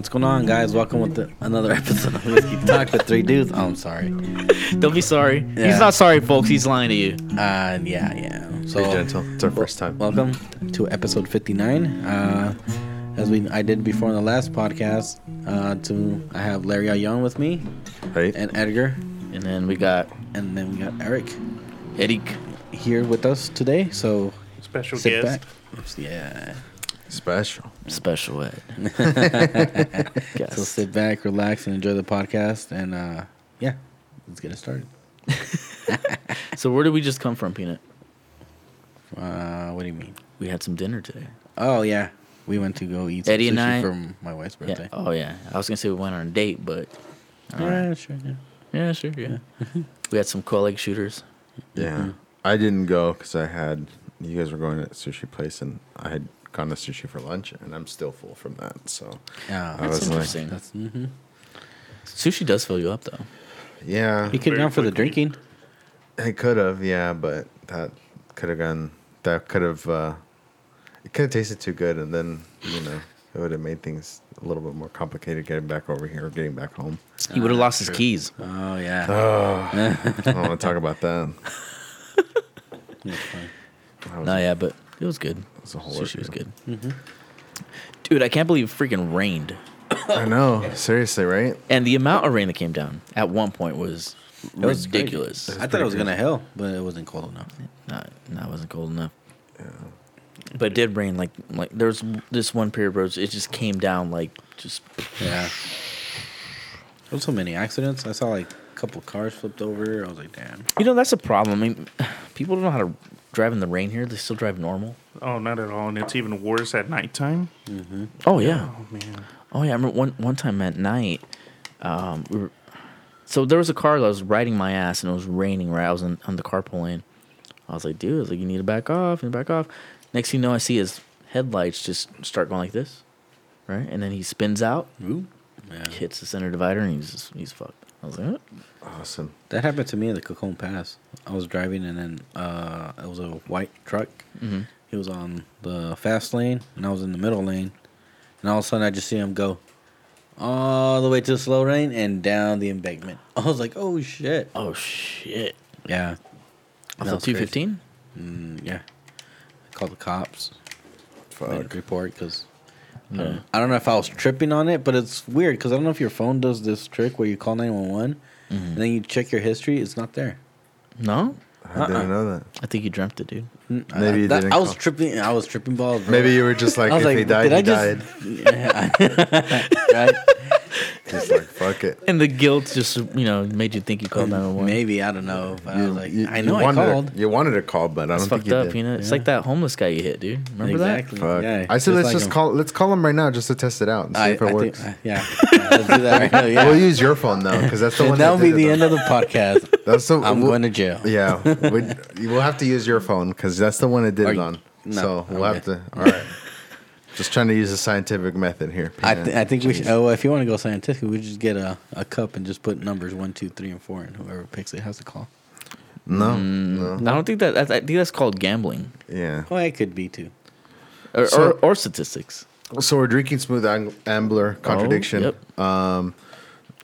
What's going on, guys? Welcome with the, another episode of Whiskey Talk with Three Dudes. Oh, I'm sorry. Don't be sorry. Yeah. He's not sorry, folks. He's lying to you. Uh, yeah, yeah. So, Be gentle. It's our first time. welcome to episode 59. Uh, as we I did before in the last podcast, uh, to I have Larry Ayon with me Right? and Edgar, And then we got and then we got Eric Eric. here with us today. So Special sit guest. back. Yeah. Special. Special ed. So sit back, relax, and enjoy the podcast. And uh, yeah, let's get it started. So where did we just come from, Peanut? Uh, what do you mean? We had some dinner today. Oh yeah, we went to go eat some Eddie and sushi I- for my wife's Yeah. birthday. Oh yeah. I was gonna say we went on a date, but all right. Yeah, sure. Yeah. yeah, sure, yeah. we had some quail egg shooters. Yeah. I didn't go because I had, you guys were going to a sushi place and I had gone to sushi for lunch and I'm still full from that. So, Yeah, I That's was like- interesting. that's. Mm-hmm. Sushi does fill you up though. yeah. You could have gone for the drinking. I could have, yeah, but that could have gone, that could have, uh, it could have tasted too good and then, you know, it would have made things a little bit more complicated getting back over here or getting back home. He would have Ah, lost his true. keys. Oh yeah. Oh, I don't want to talk about that. That's. That No, yeah, but it was good. That was a whole Sushi was ordeal. good. Mm-hmm. Dude, I can't believe it freaking rained. I know. Seriously, right? And the amount of rain that came down at one point was It was ridiculous. I thought it was gonna hell, but it wasn't cold enough. No, no, it wasn't cold enough. But it did rain like like there was this one period where it just came down like just Yeah. There was so many accidents. I saw like a couple cars flipped over. I was like, damn. you know that's a problem. I mean, people don't know how to drive in the rain here. They still drive normal. Oh, not at all. And it's even worse at nighttime. Oh yeah, Oh man. oh yeah. I remember one one time at night, um, we were, so there was a car that was riding my ass and it was raining. Right, I was in, on the carpool lane. I was like, dude, I was like, you need to back off, and back off. Next thing you know, I see his headlights just start going like this, right, and then he spins out, Ooh. Yeah. hits the center divider, and he's just, he's fucked. I was like, "Huh?" Awesome. That happened to me in the Cajon Pass. I was driving and then uh, it was a white truck. Mhm. He was on the fast lane and I was in the middle lane. And all of a sudden I just see him go all the way to the slow lane and down the embankment. I was like, oh shit. oh shit. Yeah. Off That the was two fifteen. Mm, yeah. I called the cops. Made a Fuck. report because Yeah. I don't know if I was tripping on it, but it's weird because I don't know if your phone does this trick where you call 911 Mm-hmm. and then you check your history. It's not there. No, I didn't uh-uh. know that. I think you dreamt it, dude. Maybe I, you that- didn't I was call. tripping. I was tripping balls. Bro. Maybe you were just like, I was if like, he died, did I he just? died. right? Just like, fuck it. And the guilt just you know made you think you called nine one one. Maybe I don't know. But I was like, you- I know I wanted called. You wanted to call, but I That's don't think fucked you up, did. you know. It's Yeah. like that homeless guy you hit, dude. Remember exactly. Fuck. Yeah. I said let's like just him. call. Let's call him right now just to test it out and see I, if it I works. Think, uh, yeah. Yeah, Let's do that right now. Yeah. We'll use your phone though, because that's the one. that'll that be the it, end of the podcast. That's the. I'm we'll- going to jail. Yeah, we, we'll have to use your phone because that's the one it did it on. no, so we'll okay. have to. All right. Just trying to use a scientific method here. I, th- I think we should. Oh, well, if you want to go scientific, we just get a, a cup and just put numbers one, two, three, and four, and whoever picks it has to call. no, that? no. I don't think that. I think that's called gambling Yeah. Well, it could be too. or, So- or, or statistics. So we're drinking smooth Ang- ambler contradiction. yep. Um,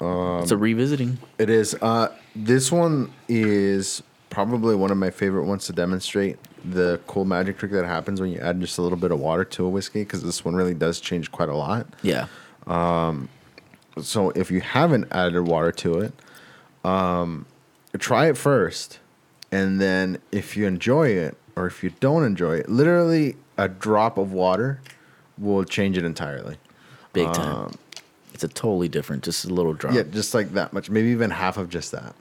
it's a revisiting. It is. Uh, this one is probably one of my favorite ones to demonstrate the cool magic trick that happens when you add just a little bit of water to a whiskey because this one really does change quite a lot. Yeah. So if you haven't added water to it, um, try it first, and then if you enjoy it or if you don't enjoy it, literally a drop of water will change it entirely. Big time. it's a totally different, just a little drop. Yeah, just like that much, maybe even half of just that.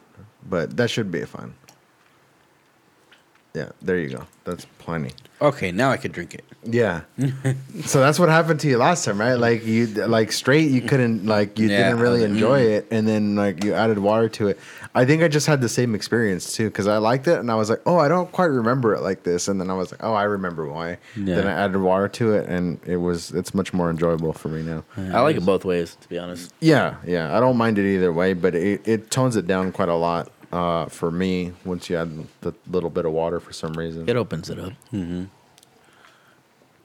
But that should be fine. Yeah, there you go. That's plenty. Okay, now I could drink it. Yeah. so that's what happened to you last time, right? Like you, like straight, you couldn't, like you Yeah, didn't really like, enjoy mm. it, and then like you added water to it. I think I just had the same experience too, because I liked it, and I was like, oh, I don't quite remember it like this, and then I was like, oh, I remember why. Yeah. Then I added water to it, and it was, it's much more enjoyable for me now. I like it both ways, to be honest. Yeah, yeah. I don't mind it either way, but it, it tones it down quite a lot uh, for me once you add the little bit of water for some reason. It opens it up.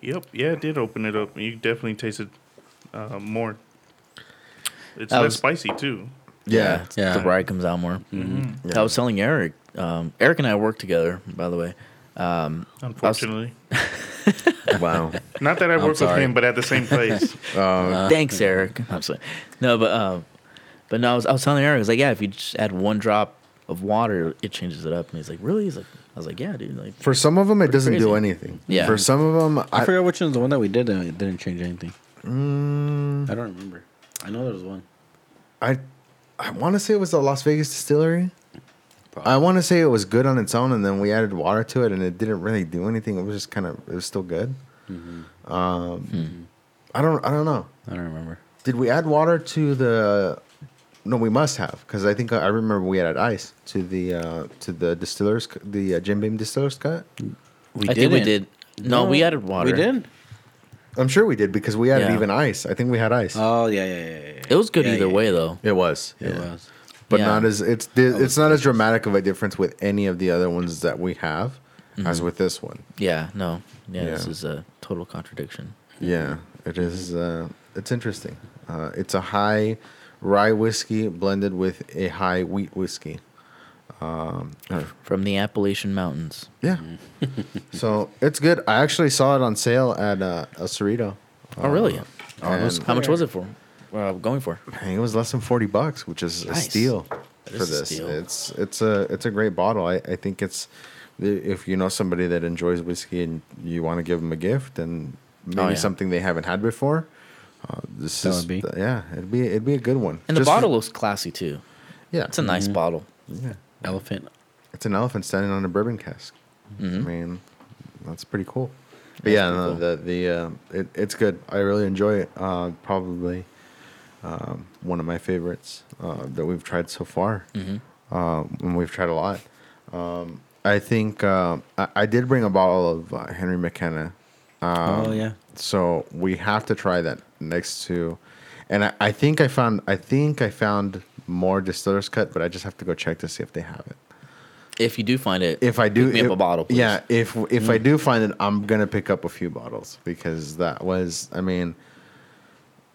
Yep. Yeah, it did open it up. You definitely tasted uh, more. It's That less was- spicy too. Yeah. it's- Yeah. The rye comes out more. Yeah. I was telling Eric. Um, Eric and I work together, by the way. Um, Unfortunately, Wow. not that I work with him, but at the same place. Uh, thanks, Eric. I'm sorry. No, but um, but no, I was, I was telling Eric, I was like, yeah, if you just add one drop of water, it changes it up. And he's like, really? He's like, I was like, yeah, dude. Like, for some of them, it doesn't do anything. Yeah. For some of them, I, I, forgot which one's the one that we did and it didn't change anything. mm, I don't remember. I know there was one. I, I want to say it was the Las Vegas distillery. I want to say it was good on its own, and then we added water to it, and it didn't really do anything. It was just kind of, it was still good. Um, I don't, I don't know. I don't remember. Did we add water to the? No, we must have because I think I remember we added ice to the uh, to the distillers, the uh, Jim Beam distillers cut. We I think we didn't. did. No, we added water. We did. I'm sure we did because we added Yeah. even ice. I think we had ice. Oh yeah, yeah, yeah. yeah, yeah. It was good Yeah, either yeah, way, though. it was, It was. but Yeah. not as it's di- it's not as dramatic of a difference with any of the other ones that we have as with this one. Yeah, no. Yeah, this is a total contradiction. Yeah, it is. Uh, it's interesting. Uh, it's a high rye whiskey blended with a high wheat whiskey. Um, From the Appalachian Mountains. yeah, so it's good. I actually saw it on sale at uh, El Cerrito. Oh, really? Uh, was- How much was it for? Uh, going for? I think it was less than forty bucks, which is a steal That for this. steal. It's it's a it's a great bottle. I, I think it's if you know somebody that enjoys whiskey and you want to give them a gift and maybe Oh, yeah. something they haven't had before. Uh, this That is would be. yeah, it'd be it'd be a good one. And the Just for- bottle looks classy, too. yeah, It's a nice bottle. yeah, Elephant. it's an elephant standing on a bourbon cask. Mhm. I mean, that's pretty cool. But That's yeah, no, cool. the the uh, it, it's good. I really enjoy it. Uh, probably um, one of my favorites uh, that we've tried so far. Mhm. Uh, and we've tried a lot. Um, I think uh, I, I did bring a bottle of uh, Henry McKenna. Um, oh yeah. So we have to try that next to, and I, I think I found I think I found more distillers cut, but I just have to go check to see if they have it. If you do find it, If I do, pick me up a bottle, please. Yeah, if if I do find it, I'm gonna pick up a few bottles because that was. I mean,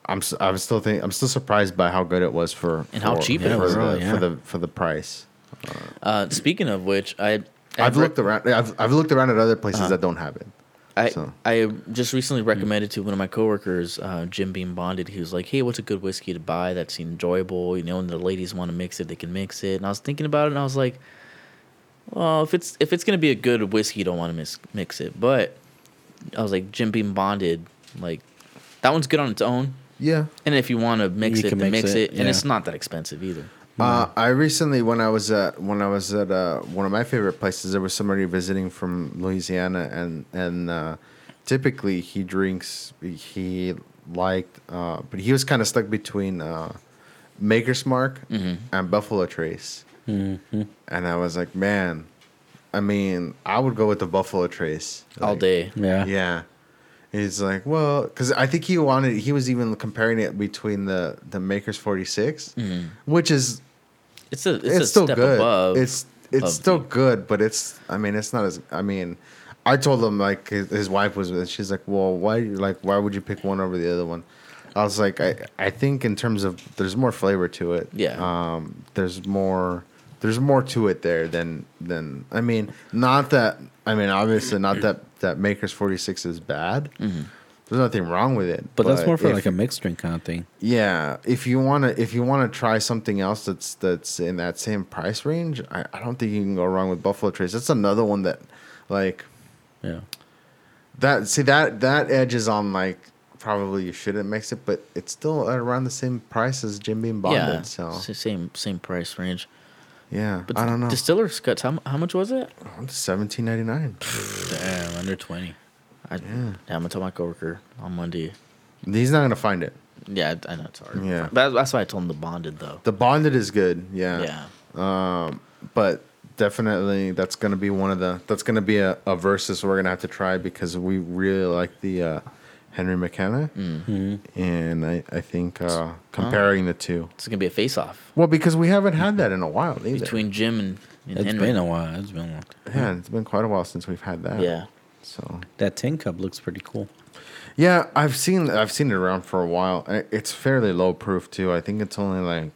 I'm s- I'm still think I'm still surprised by how good it was for And how for- cheap it was, the, really, yeah. for the for the price. Uh, speaking of which, I I've re- looked around. I've I've looked around at other places Uh-huh. that don't have it. I so. I just recently recommended to one of my coworkers, uh, Jim Beam Bonded. He was like, "Hey, what's a good whiskey to buy that's enjoyable? You know, and the ladies want to mix it, they can mix it." And I was thinking about it, and I was like, "Well, if it's if it's gonna be a good whiskey, you don't want to mix mix it." But I was like, Jim Beam Bonded, like that one's good on its own. Yeah. And if you want to mix You it, then mix mix it, it, and it's not that expensive either. Uh, I recently, when I was at when I was at uh, one of my favorite places, there was somebody visiting from Louisiana, and and uh, typically he drinks. He liked, uh, but he was kind of stuck between uh, Maker's Mark and Buffalo Trace, Mm-hmm. and I was like, man, I mean, I would go with the Buffalo Trace All day. Yeah. Yeah. He's like, well, because I think he wanted. He was even comparing it between the the Maker's Forty which is It's a it's, it's, a still step good. above. it's it's still the- good, but it's. I mean, it's not as. I mean, I told him like his, his wife was with. She's like, well, why? Like, why would you pick one over the other one? I was like, I I think in terms of there's more flavor to it. Yeah. Um. There's more. There's more to it there than than. I mean, not that. I mean, obviously, not that that Maker's Forty Six is bad. There's nothing wrong with it. Mm-hmm. But, that's more for if- like a mixed drink kind of thing. yeah, if you wanna if you wanna try something else that's that's in that same price range, I, I don't think you can go wrong with Buffalo Trace. That's another one that, like Yeah. that. See that that edge is on like probably you shouldn't mix it, but it's still at around the same price as Jim Beam Bonded. yeah, so same same price range. Yeah, But I don't know. Distiller's cuts. How, how much was it? Seventeen ninety nine. Damn, under twenty. I, yeah. I'm gonna tell my coworker on Monday. He's not gonna find it. Yeah, I I know it's hard. Yeah. but that's why I told him the bonded though. The Bonded is good. Yeah. Yeah, Um, but definitely that's gonna be one of the that's gonna be a, a versus we're gonna have to try because we really like the uh, Henry McKenna, Mm. and I I think uh, comparing the two. it's gonna be a face off Well, because we haven't had that in a while either. between Jim and, and It's Henry. been a while. It's been a long time. yeah, it's been quite a while since we've had that. yeah, So That tin cup looks pretty cool. yeah, I've seen I've seen it around for a while. It's fairly low proof too. I think it's only like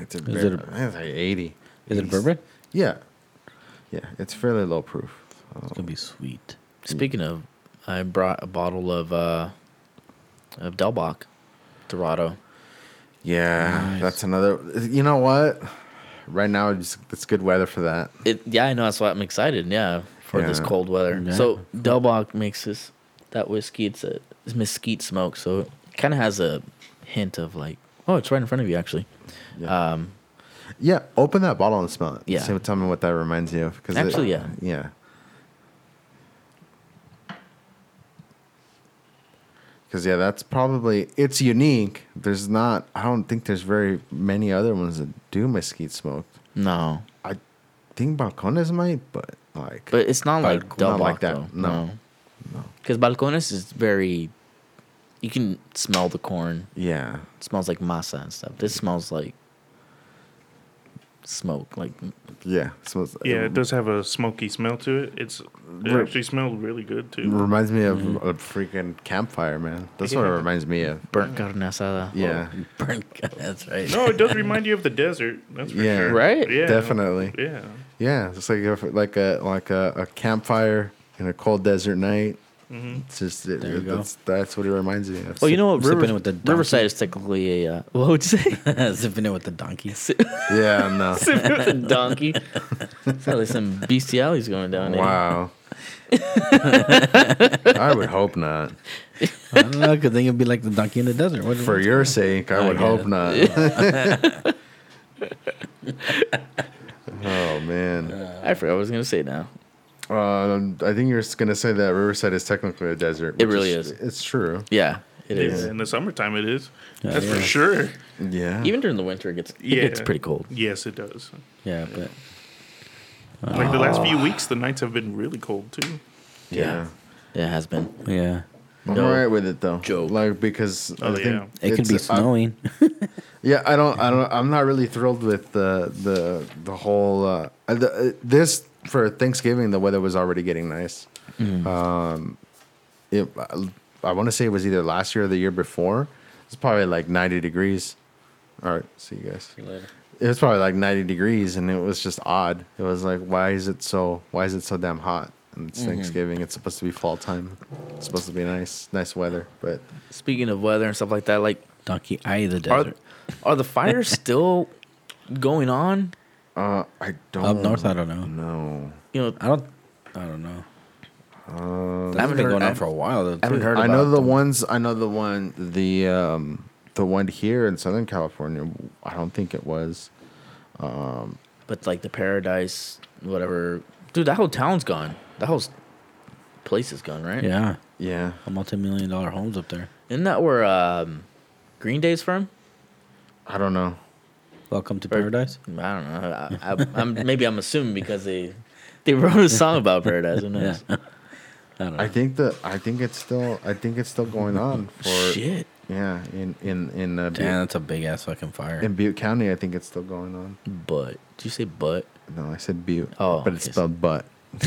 it's a, Is it a- I think it's like eighty. Is it bourbon? Yeah, yeah, it's fairly low proof. It's gonna be sweet. Speaking of, I brought a bottle of uh, of Del Bac, Dorado. Yeah, Nice. that's another. You know what? Right now, it's, it's good weather for that. It yeah, I know that's why I'm excited. Yeah, for this cold weather. Yeah. So Del Bac makes this that whiskey. It's a it's mesquite smoke, so it kind of has a hint of like oh, it's right in front of you actually. Yeah. Um, Yeah, open that bottle and smell it. Yeah. See, tell me what that reminds you of. 'cause it- Actually, yeah. Yeah. Because yeah, that's probably it's unique. There's not. I don't think there's very many other ones that do mesquite smoked. no, I think balcones might, but like, but it's not like Del Bac not like that. though. No. no, because Balcones is very. You can smell the corn. yeah, It smells like masa and stuff. This smells like smoke. Like yeah. Smells, Yeah, it does have a smoky smell to it. It's it Re- actually smells really good It too. reminds me of mm-hmm. a freaking campfire, man. That's what it Yeah. reminds me of. burnt carne asada. Yeah, Burnt. That's right. No, it does remind you of the desert. That's for Yeah. sure. Right? Yeah, definitely. Yeah. Yeah, it's like a, like a like a, a campfire in a cold desert night. Hmm It's just it, There you it- go. that's that's what it reminds me of. Well, you know what? Sipping River, with the donkey. Riverside is technically a. Uh, what would you say? Zipping it with the donkey. yeah, no. a donkey. Sounds like some bestialities going down there. Wow. I would hope not. I don't know, because then you'll be like the donkey in the desert. What, For your sake, I I would hope it. not. oh man. I forgot what I was gonna say now. Um, I think you're just gonna say that Riverside is technically a desert. It really is. It's true. Yeah, it Yeah, is. in the summertime it is. Yeah, That's yeah. for sure. Yeah. Even during the winter, it gets it Yeah. gets pretty cold. Yes, it does. Yeah, but Like the last few weeks, the nights have been really cold too. yeah. Yeah, it has been. yeah, I'm No alright with it though. joke. Like because Oh, I think yeah. it could be it's- I- snowing. Yeah, I don't, I don't, I'm not really thrilled with the the the whole. Uh, uh, the, uh, this for Thanksgiving, the weather was already getting nice. Um, it, I, I want to say it was either last year or the year before. It's probably like 90 degrees. All right, see you guys. See you later. It was probably like 90 degrees, and it was just odd. It was like, why is it so? Why is it so damn hot? And it's Thanksgiving. It's supposed to be fall time. It's supposed to be nice, nice weather. But Speaking of weather and stuff like that, like Donkey eye of the are are the fires still going on? Uh, I don't. Up north, I don't know. know. You know, I don't. I don't know. Um, That's haven't been heard- going I on for a while. Though, haven't too. heard I know the them. ones. I know the one. The um, the one here in Southern California. I don't think it was. but like the paradise, whatever. Dude, that whole town's gone. That whole place is gone, right? Yeah, Yeah. a multi-million dollar homes up there. Isn't that where um, Green Day's from? I don't know. Welcome to Or- paradise. I don't know. I, I, I'm, maybe I'm assuming because they they wrote a song about paradise. Who knows? Yeah. I don't know. I think that. I think it's still. I think it's still going on for. Shit. Yeah. In in in uh, Damn, Butte, that's a big ass fucking fire. in Butte County, I think it's still going on. But did you say but? No, I said Butte. Oh, but it's spelled butt.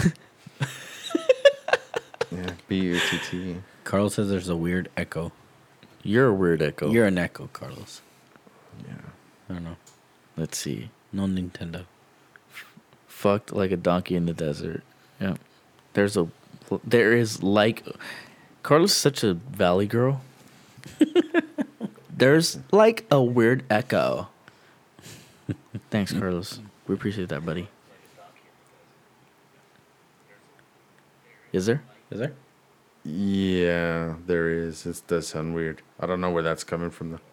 yeah. B U T T. Carlos says there's a weird echo. You're a weird echo. You're an echo, Carlos. Yeah. I don't know. Let's see. No Nintendo. Fucked like a donkey in the desert. Yeah. There's a there is like Carlos is such a valley girl. There's like a weird echo. Thanks, Carlos. We appreciate that, buddy. Is there? Is there? Yeah, there is. It does sound weird. I don't know where that's coming from though.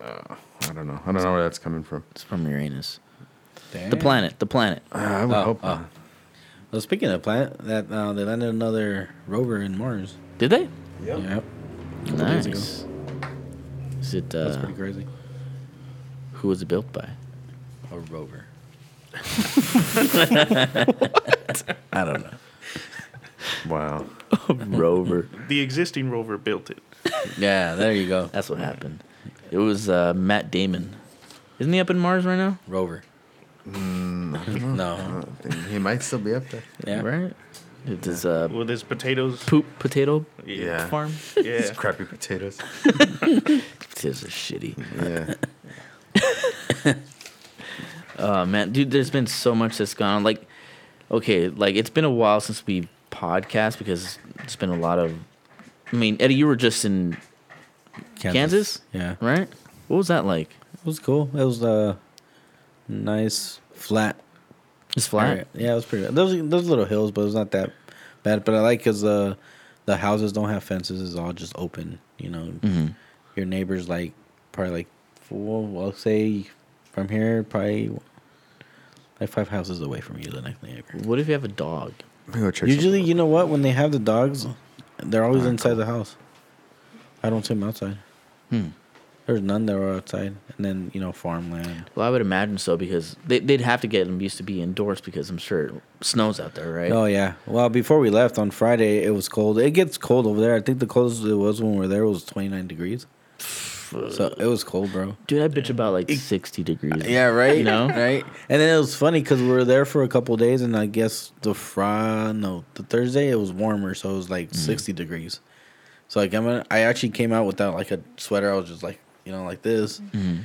Uh, I don't know. I don't know where that's coming from. It's from Uranus. Damn. The planet. The planet. Uh, I would Oh, hope oh. not. Well, speaking of the planet, that uh, they landed another rover in Mars. Did they? Yep. Nice. Is it That's uh, pretty crazy. who was it built by? A rover. I don't know. Wow. Rover. The existing rover built it. Yeah, there you go. That's what happened. It was uh, Matt Damon. Isn't he up in Mars right now? Rover. I No. he might still be up there. Yeah. Right? It is a With his potatoes. poop potato Yeah. farm. It's Yeah. crappy potatoes. Potatoes are shitty. Yeah. Uh, man, dude, there's been so much that's gone on. Like, okay, like it's been a while since we podcast because it's been a lot of. I mean, Eddie, you were just in Kansas, Yeah, right? What was that like? It was cool. It was uh, nice flat. It's flat. area. Yeah, it was pretty. Those those little hills, but it was not that bad. But I like because uh, the houses don't have fences. It's all just open. You know, hmm your neighbors like probably like four. Well, say from here probably like five houses away from you. The next neighbor. What if you have a dog? Let me go check Usually, you know what? When they have the dogs, they're always inside the house. I don't see them outside. Hmm. There's none that were outside, and then you know farmland. Well, I would imagine so because they, they'd have to get them used to be indoors because I'm sure it snows out there, right? Oh yeah. Well, before we left on Friday, it was cold. It gets cold over there. I think the coldest it was when we were there was 29 degrees. So it was cold, bro. Dude, I bitch about like 60 degrees. Yeah, right. You know? right. And then it was funny because we were there for a couple of days, and I guess the Friday, no, the Thursday it was warmer, so it was like 60 degrees. So like I'm, gonna, I actually came out without like a sweater. I was just like, you know, like this. Mhm.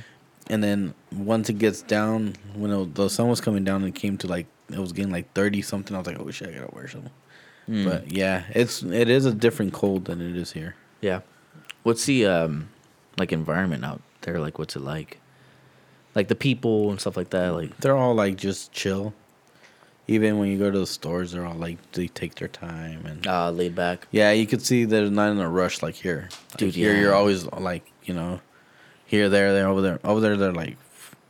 And then once it gets down, when it, the sun was coming down, and it came to like it was getting like 30 something. I was like, oh shit, I gotta wear something. Mm. But yeah, it's it is a different cold than it is here. Yeah. What's the um like environment out there? Like what's it like? Like the people and stuff like that. Like They're all like just chill. Even when you go to the stores, they're all like they take their time and uh laid back. yeah, you could see they're not in a rush like here. Like Dude, here yeah. you're always like you know, here, there, there, over there, over there. They're like,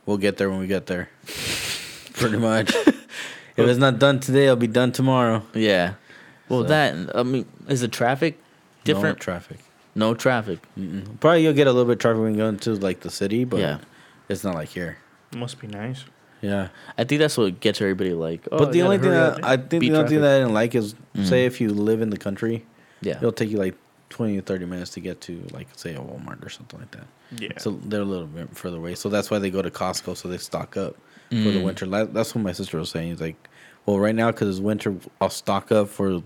we'll get there when we get there. Pretty much. if it's not done today, it'll be done tomorrow. Yeah. Well, So- that I mean, is the traffic different? No traffic. No, traffic. Mm-mm. Probably you'll get a little bit of traffic when you go into like the city, but Yeah. it's not like here. Must be nice. Yeah. I think that's what gets everybody like. Oh, but the only thing that. I think the only thing that I didn't like is Mhm. say if you live in the country, yeah. it'll take you like twenty to thirty minutes to get to like say a Walmart or something like that. Yeah. So they're a little bit further away. So that's why they go to Costco so they stock up for the Mm. winter. That's what my sister was saying. He's like, well, right now because it's winter, I'll stock up for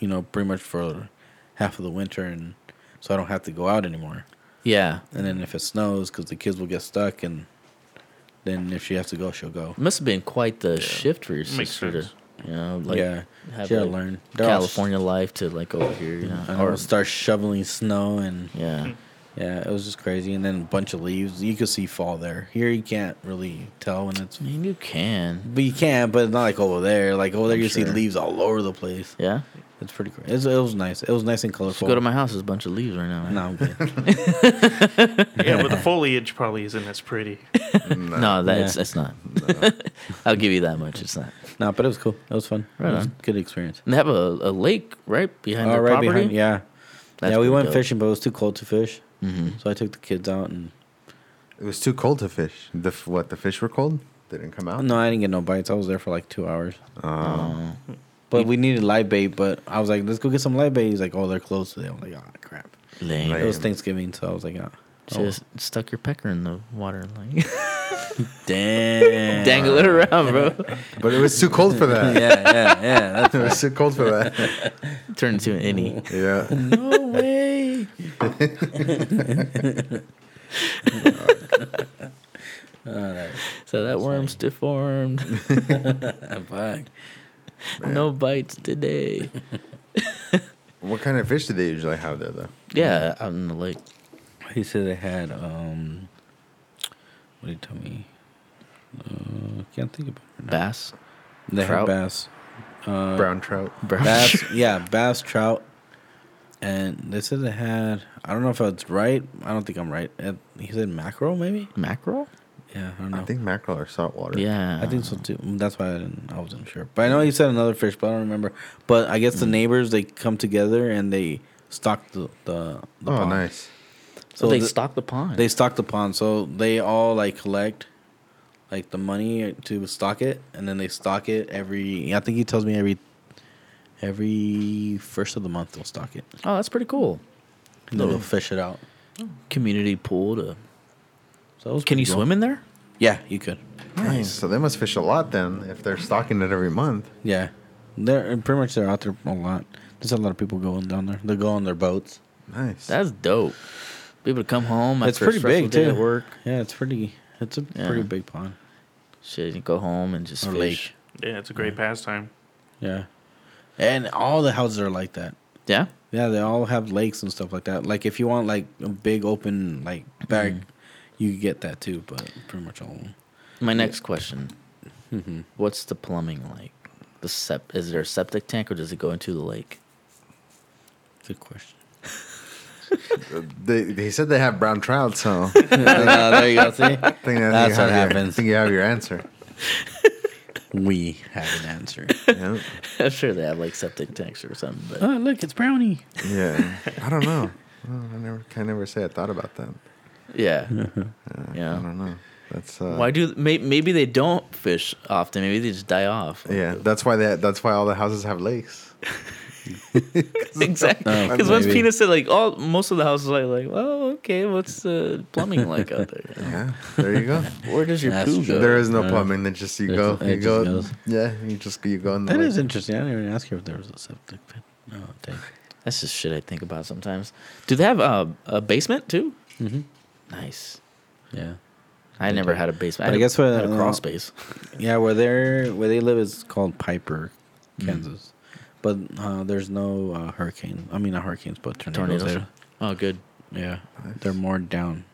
you know pretty much for half of the winter, and so I don't have to go out anymore. Yeah. And then if it snows, because the kids will get stuck, and then if she has to go, she'll go. It must have been quite the shift for your Makes sister sense. to, you know, like yeah, have she had to like, learn. They're all California life to like over here, you mm-hmm. know. I know, start shoveling snow and yeah. yeah, it was just crazy. And then a bunch of leaves you could see fall there. Here you can't really tell when it's, I mean, you can. but you can, but not like over there. Like over there, I'm you see leaves all over the place. Yeah. It's pretty cool. It's, it was nice. It was nice and colorful. Just colorful. go to my house. There's a bunch of leaves right now. man. No, I'm good. Yeah, but the foliage probably isn't as pretty. No, that's Yeah. it's not. I'll give you that much. It's not. no, but it was cool. It was fun. Right it was on. good experience. And they have a, a lake right behind Oh, their right property. behind. Yeah, That's yeah. We went dope. fishing, but it was too cold to fish. Mhm. So I took the kids out and It was too cold to fish. The f- what? The fish were cold. They didn't come out. no, I didn't get no bites. I was there for like two hours. Oh. Oh. But we needed live bait. But I was like, let's go get some live bait. He's like, oh, they're closed today. I'm like, oh crap. Lame. Lame. It was Thanksgiving, so I was like, ah, oh, Just stuck your pecker in the water, like damn, dangle it around, bro. But it was too cold for that. yeah, yeah, yeah. That's It was too cold for that. Turn into an innie. Yeah. no way. Oh, so that worm's deformed. I'm Fuck. No bites today. What kind of fish do they usually have there, though? Yeah, out in the lake. He said they had um. What did he tell me? Uh, can't think about it. now. Bass. They trout? had bass. Uh, Brown trout. Brown. bass, yeah, bass, trout, and they said they had. I don't know if it's right. I don't think I'm right. Uh, he said mackerel, maybe. Mackerel? Yeah, I don't know. I think mackerel or saltwater. Yeah. I think so too. Mm, that's why I, didn't, I wasn't sure. But I know you said another fish, but I don't remember. But I guess the mm. neighbors they come together and they stock the the, the Oh, pond. nice. So So they the- stock the pond. They stock the pond, so they all like collect like the money to stock it, and then they stock it every. I think he tells me every every first of the month they'll stock it. oh, that's pretty cool. And then they'll fish it out. Community pool to. So it was Can you cool. swim in there? Yeah, you could. Nice. So they must fish a lot then if they're stocking it every month. Yeah, They're pretty much they're out there a lot. There's a lot of people going down there. They go on their boats. Nice. That's dope. Be able to come home. It's pretty big, too. At work. Yeah, it's pretty. It's a Yeah. pretty big pond. Shit, you go home and just Or fish. lake. Yeah, it's a great pastime. Yeah, and all the houses are like that. Yeah. Yeah, they all have lakes and stuff like that. Like if you want like a big open like back Mm-hmm. You could get that too. But pretty much all of them. My next question: Mm-hmm. What's the plumbing like? The sep- is there a septic tank or does it go into the lake? Good question. They, they said they have brown trout, so I Uh, there you go. See, think that That's you what have your- happens. I think you have your answer. we have an answer. Yeah. I'm sure they have like septic tanks or something. But oh, look, it's brownie. yeah. I don't know. Oh, I never can never say I thought about that. Yeah, Uh, Yeah. I don't know. That's uh, why do may- maybe they don't fish often? Maybe they just die off. Yeah, that's why that that's why all the houses have lakes. exactly. Oh, Because once Pina said like all most of the houses are like, well, okay, what's the plumbing like out there? Yeah, there you go. Where does your That's poo go? There is no Uh, plumbing. Then just you there's go, no- you it just go. goes. Yeah, you just you go in the. That lake. is interesting. I didn't even ask you if there was a septic pit. No, tank. That's just shit I think about sometimes. Do they have a, a basement too? Mm-hmm. Nice. Yeah. I They never do. had a basement. But I had guess a, what- had a uh, crawl space. Yeah, where they're where they live is called Piper, Mm. Kansas. But uh, there's no uh, hurricane. I mean, not hurricanes, but tornadoes. Tornadoes. there. Oh, good. Yeah, Nice. they're more down.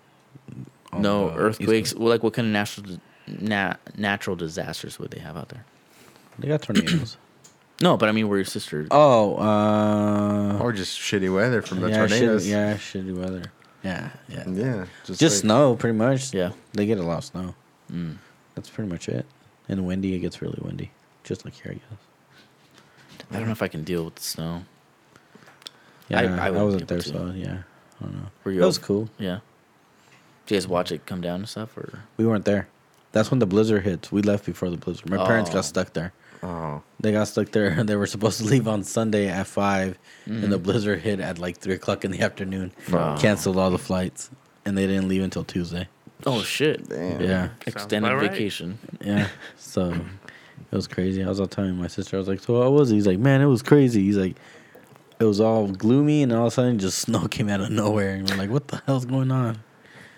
no the earthquakes. Well, like what kind of natural na- natural disasters would they have out there? They got tornadoes. No, but I mean, where your sister? oh, uh, or just shitty weather from the yeah, tornadoes. shitty, yeah, shitty weather. Yeah, yeah. yeah, just, Just like- snow, pretty much. Yeah. They get a lot of snow. Mm. That's pretty much it. And windy, it gets really windy, just like here, I guess. I don't know if I can deal with the snow. Yeah, I- I, I wasn't be there, to. so yeah, I don't know. Were you That was cool. Yeah. Did you guys watch it come down and stuff, or We weren't there. That's when the blizzard hits. We left before the blizzard. My parents Oh. got stuck there. Oh, They got stuck there. They were supposed to leave on Sunday at 5 and Mm-hmm. the blizzard hit at like three o'clock in the afternoon. Wow. Canceled all the flights, and they didn't leave until Tuesday. oh shit, damn. Yeah, extended right. vacation? yeah. So it was crazy. I was all telling my sister, I was like, "So how was it?" He's like, "Man, it was crazy." He's like, "It was all gloomy, and all of a sudden, just snow came out of nowhere, and we're like, what the hell's going on?"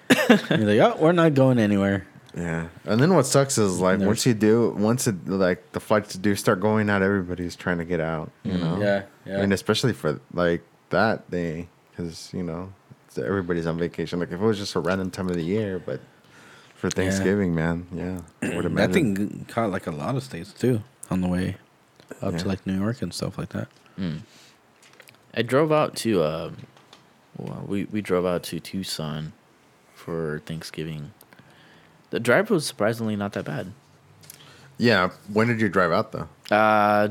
and he's like, "Oh, we're not going anywhere." Yeah, and then what sucks is like There's- once you do, once it like the flights do start going out, everybody's trying to get out. You know. Mm, Yeah, yeah. And especially for like that day, because you know everybody's on vacation. Like if it was just a random time of the year, but for Thanksgiving, man, yeah, I would that thing caught like a lot of states too on the way up Yeah. to like New York and stuff like that. Mm. I drove out to uh, well, we we drove out to Tucson for Thanksgiving. The drive was surprisingly not that bad. Yeah. When did you drive out though? Uh,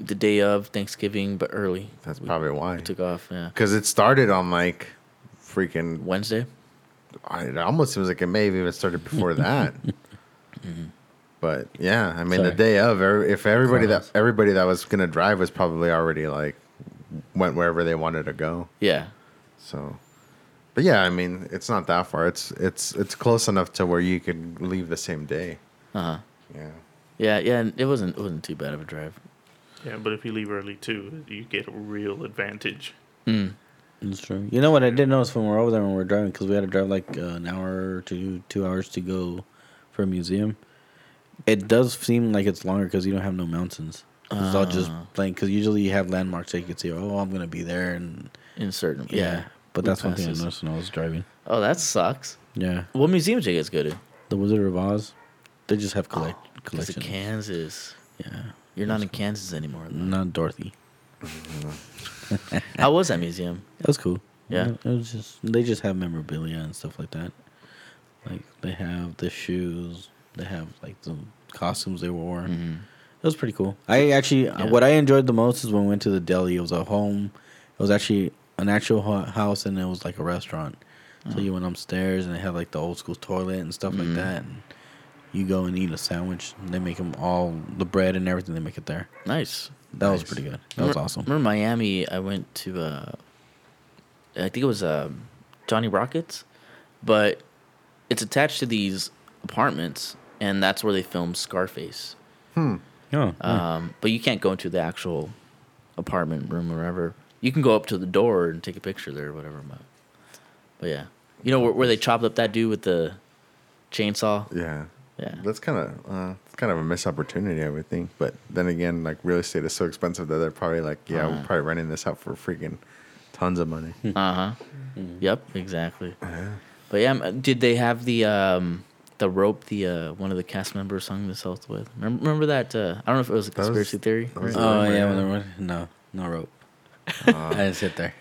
the day of Thanksgiving, but early. That's We probably why. took off. Yeah, Because it started on like freaking. Wednesday. I, it almost seems like it may have even started before that. But yeah, I mean, the day of, if everybody that everybody that was gonna drive was probably already like went wherever they wanted to go. Yeah, So, but yeah, I mean, it's not that far. It's it's it's close enough to where you could leave the same day. uh huh. Yeah. Yeah, yeah. and It wasn't it wasn't too bad of a drive. Yeah, but if you leave early too, you get a real advantage. Mm. That's true. You know what I did notice when we were over there when we were driving because we had to drive like uh, an hour to two hours to go for a museum. It does seem like it's longer because you don't have no mountains. It's all just Ah. plain because usually you have landmarks that you can see. Oh, I'm gonna be there, and In certain, yeah. yeah. But that's one thing I noticed when I was driving. Oh, that sucks. Yeah, What museum did you guys go to? the Wizard of Oz. They just have collect Because collections. Kansas. Yeah, You're not in Kansas anymore. though. not Dorothy. How was that museum? That was cool. Yeah. it was just they just have memorabilia and stuff like that. Like they have the shoes, they have like the costumes they wore. Mhm. It was pretty cool. I actually, Yeah. what I enjoyed the most is when we went to the deli. It was a home. It was actually an actual house, and it was like a restaurant. So you went upstairs, and they had like the old school toilet and stuff Mhm. like that. And you go and eat a sandwich. They make them all the bread and everything. They make it there. Nice. That was pretty good. That was awesome. Remember Miami? I went to, uh, I think it was uh, Johnny Rockets, but it's attached to these apartments, and that's where they filmed Scarface. Hmm. Oh, Um, but you can't go into the actual apartment room or whatever. You can go up to the door and take a picture there or whatever. But, but yeah, you know where, where they chopped up that dude with the chainsaw. Yeah. Yeah. That's kind of uh, kind of a missed opportunity, I would think. But then again, like real estate is so expensive that they're probably like, yeah, we're Uh-huh. probably renting this out for freaking tons of money. Uh huh. Yep. Exactly. But yeah, did they have the um the rope the uh one of the cast members hung themselves with? Remember, remember that? Uh, I don't know if it was a That was- conspiracy theory. that was right? oh yeah, yeah. when there was no no rope. I didn't sit there.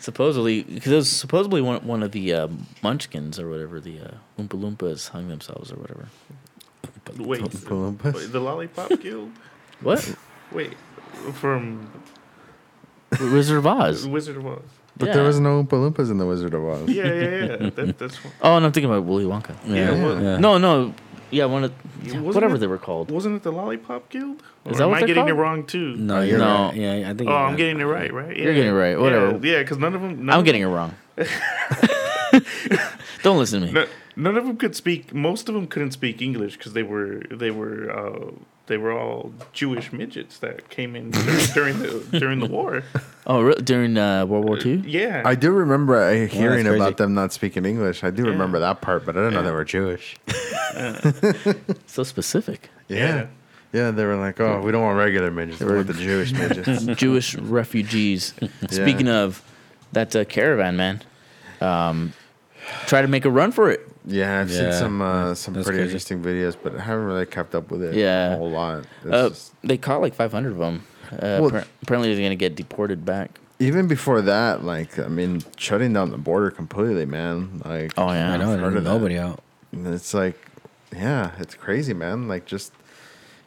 supposedly, because it was supposedly one one of the uh, Munchkins or whatever the uh, Oompa Loompas hung themselves or whatever. Wait, Oompa Loompas? wait, the Lollipop Guild. What? Wait, from Wizard of Oz. Wizard of Oz. But Yeah. there was no Oompa Loompas in the Wizard of Oz. Yeah, yeah, yeah. That, that's what, Oh, and I'm thinking about Willy Wonka. Yeah, well- yeah. No, no. Yeah, one of Yeah, yeah, whatever it- they were called. wasn't it the Lollipop Guild? Or Is that am what I they're getting it wrong too? No, you're No. right. Yeah, I think. Oh, you're I'm right. getting it right, right? You're getting it right, whatever. Yeah, because none of them. None I'm of getting it wrong. Don't listen to me. no- none of them could speak. Most of them couldn't speak English because they were they were uh, they were all Jewish midgets that came in during, during the during the war. Oh, re- during uh, World War II? Yeah, I do remember uh, hearing crazy. about them not speaking English. I do Yeah. remember that part, but I didn't know they were Jewish. So specific. Yeah. Yeah, they were like, oh, we don't want regular midgets. We want the Jewish midgets. Jewish refugees. Speaking of that uh, caravan, man, um, try to make a run for it. Yeah, I've seen Yeah. some uh, some That's pretty crazy. interesting videos, but I haven't really kept up with it Yeah. a whole lot. It's Uh, just- they caught like 500 of them. Uh, Well- appar- apparently, they're gonna get deported back. even before that, like I mean, shutting down the border completely, man. Like, Oh yeah, I know. I've heard There's of that. nobody out. It's like, yeah, it's crazy, man. Like just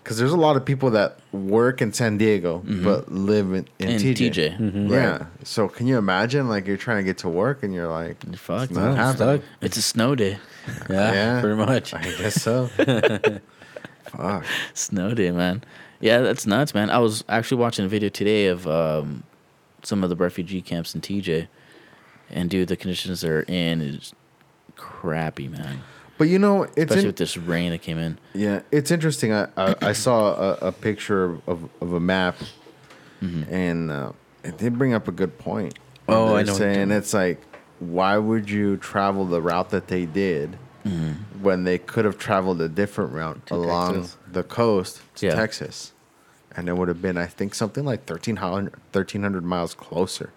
because there's a lot of people that work in San Diego but live in, in, In TJ. TJ. Mhm. Yeah. So can you imagine, like, you're trying to get to work and you're like, You're it's No, stuck. It's a snow day. Yeah, Yeah. pretty much. I guess so. Fuck. Snow day, man. Yeah, that's nuts, man. I was actually watching a video today of um, some of the refugee camps in TJ, and dude, the conditions they're in is crappy, man. But you know, it's Especially in, with this rain that came in. Yeah, it's interesting. I I, I saw a, a picture of, of a map, and uh, it did bring up a good point. Oh, I know Saying it's like, why would you travel the route that they did when they could have traveled a different route To along Texas. the coast to Yeah. Texas, and it would have been, I think, something like 1,300, 1,300 miles closer.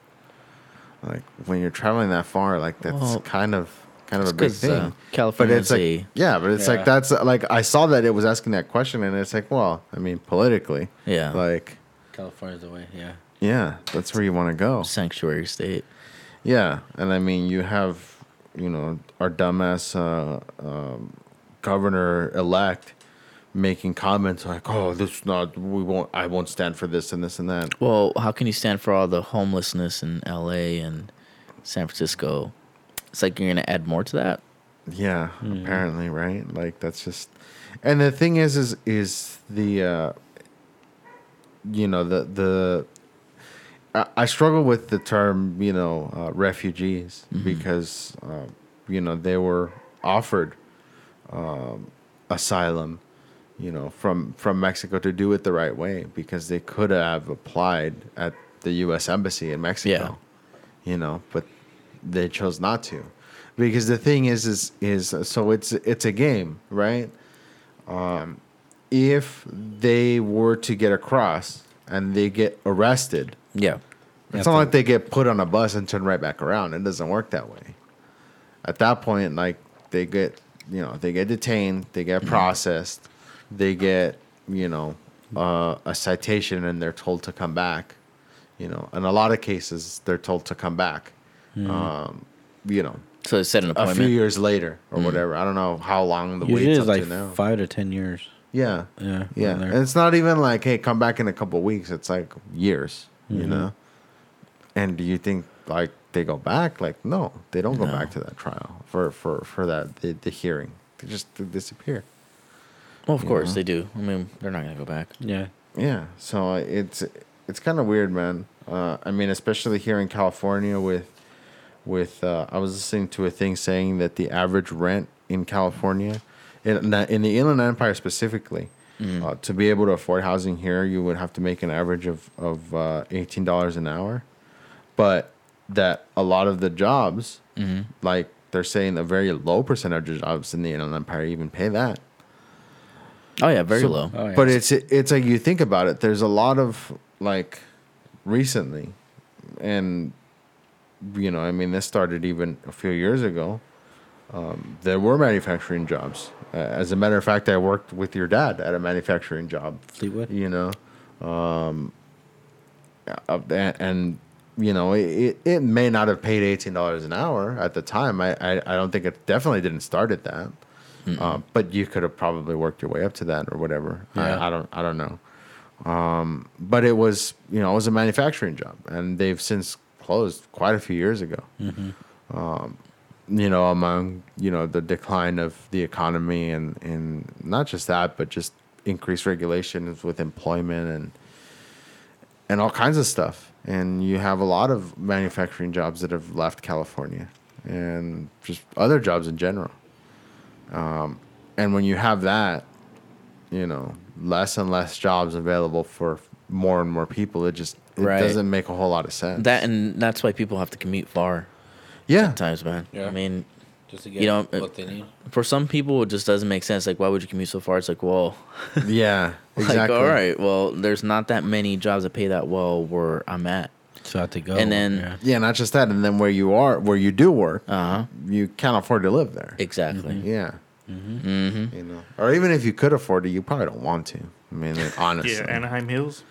Like when you're traveling that far, like that's Well, kind of kind of a big thing. uh, California but it's like yeah, but it's Yeah. like that's like I saw that it was asking that question, and it's like, well, I mean, politically, Yeah. like California's the way. Yeah. yeah, that's where you want to go. Sanctuary state. Yeah, and I mean, you have you know our dumbass uh, um, governor elect making comments like, "Oh, this is not we won't I won't stand for this and this and that." Well, how can you stand for all the homelessness in L.A. and San Francisco? It's like you're gonna add more to that. Yeah, apparently, right? Like that's just, and the thing is, is is the, uh, you know, the the. I, I struggle with the term, you know, uh, refugees because, uh, you know, they were offered um, asylum, you know, from from Mexico to do it the right way because they could have applied at the U.S. embassy in Mexico, yeah. you know, but they chose not to. Because the thing is is is so it's it's a game right? Um if they were to get across and they get arrested Yeah. it's not like they get put on a bus and turn right back around. It doesn't work that way. At that point like they get you know they get detained they get processed they get you know uh, a citation and they're told to come back you know. In a lot of cases they're told to come back um, you know So they set an appointment a few years later or whatever. I don't know how long the Usually wait's it's up like to now. five to ten years. Yeah, Yeah. yeah, around and it's not even like, hey, come back in a couple of weeks. It's like years, you Mm-hmm. know. And do you think like they go back? Like, no, they don't go No. back to that trial for for for that the, the hearing. They just disappear. Well, of you course know? they do. I mean, they're not gonna go back. yeah. Yeah, so it's it's kind of weird, man. Uh, I mean, especially here in California with with uh, I was listening to a thing saying that the average rent in California, in the- in the Inland Empire specifically, Uh, to be able to afford housing here, you would have to make an average of of uh, eighteen dollars an hour, but that a lot of the jobs, like they're saying, a very low percentage of jobs in the Inland Empire even pay that. Oh yeah, very So- low. Oh, yeah. But it's it's like you think about it. There's a lot of like recently, and you know, I mean, this started even a few years ago. Um, there were manufacturing jobs. Uh, as a matter of fact, I worked with your dad at a manufacturing job. Fleetwood. You know, um, uh, and, and you know, it, it may not have paid eighteen dollars an hour at the time. I, I I don't think it definitely didn't start at that. Uh, but you could have probably worked your way up to that or whatever. Yeah. I, I don't I don't know. Um, but it was you know it was a manufacturing job, and they've since closed quite a few years ago. Um, you know, among you know the decline of the economy and and not just that, but just increased regulations with employment and and all kinds of stuff. And you have a lot of manufacturing jobs that have left California, and just other jobs in general. Um, and when you have that, you know, less and less jobs available for more and more people, it just it Right. doesn't make a whole lot of sense. That and that's why people have to commute far yeah, sometimes, man. Yeah. I mean, Just to get You know, what they need. for some people, it just doesn't make sense. Like, why would you commute so far? It's like, well, yeah, exactly. like, all right, well, there's not that many jobs that pay that well where I'm at. So I have to go. And then- yeah. Yeah, not just that, and then where you are, where you do work, Uh huh. you can't afford to live there. Exactly. Yeah, Mm-hmm. you know, or even if you could afford it, you probably don't want to. I mean, honestly, Yeah, Anaheim Hills.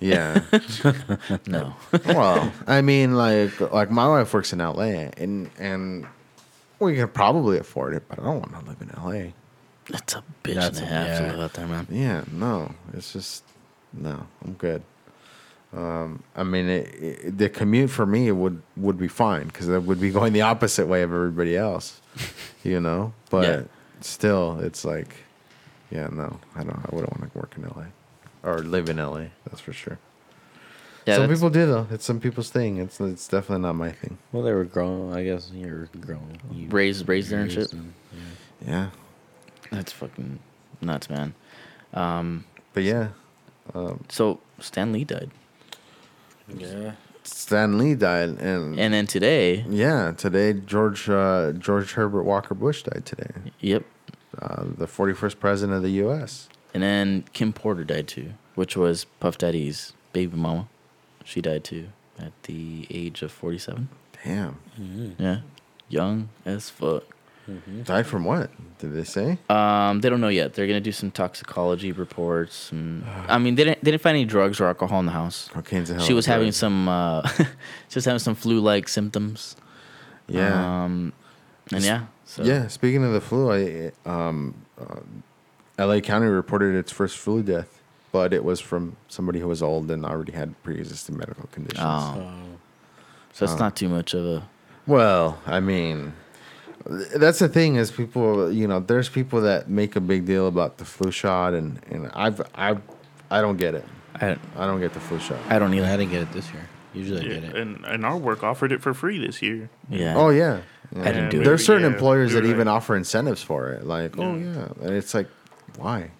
Yeah. No. well, I mean, like, like my wife works in L.A. and and we could probably afford it, but I don't want to live in L.A. That's a bitch That's and a half yeah. to live out there, man. Yeah, no, it's just no. I'm good. Um, I mean, it, it, the commute for me would would be fine because it would be going the opposite way of everybody else, you know. But Yeah. still, it's like, yeah, no, I don't. I wouldn't want to work in L.A. or live in L.A. That's for sure. Yeah, some that's- people do though. It's some people's thing. It's it's definitely not my thing. Well, they were grown. I guess you're grown. You raised raised there and shit. raised yeah. Yeah, That's fucking nuts, man. Um, but yeah, so Stan Lee died, Yeah. Stan Lee died, and, and then today, yeah, today George uh, George Herbert Walker Bush died today. yep, uh, the 41st president of the U.S. and then Kim Porter died too, which was Puff Daddy's baby mama. She died too at the age of forty-seven. Damn. Yeah, young as fuck. Died from what? Did they say? Um, they don't know yet. They're gonna do some toxicology reports. And, I mean, they didn't they didn't find any drugs or alcohol in the house. Cocaine's a hell She was having drug. some uh, she was having some flu-like symptoms. Yeah. Um, and yeah. So. Yeah. Speaking of the flu, I um, uh, L.A. County reported its first flu death, but it was from somebody who was old and already had pre-existing medical conditions. Oh. So, So it's Uh, not too much of a. Well, I mean, that's the thing is people, you know, there's people that make a big deal about the flu shot, and and I've I I don't get it. I, I don't get the flu shot. I don't either. I didn't get it this year. Usually I get it. and and our work offered it for free this year. Yeah. Oh yeah. yeah. I didn't do it. There's certain Yeah, employers that were even offer incentives for it. Like, oh Yeah. yeah, and it's like, why?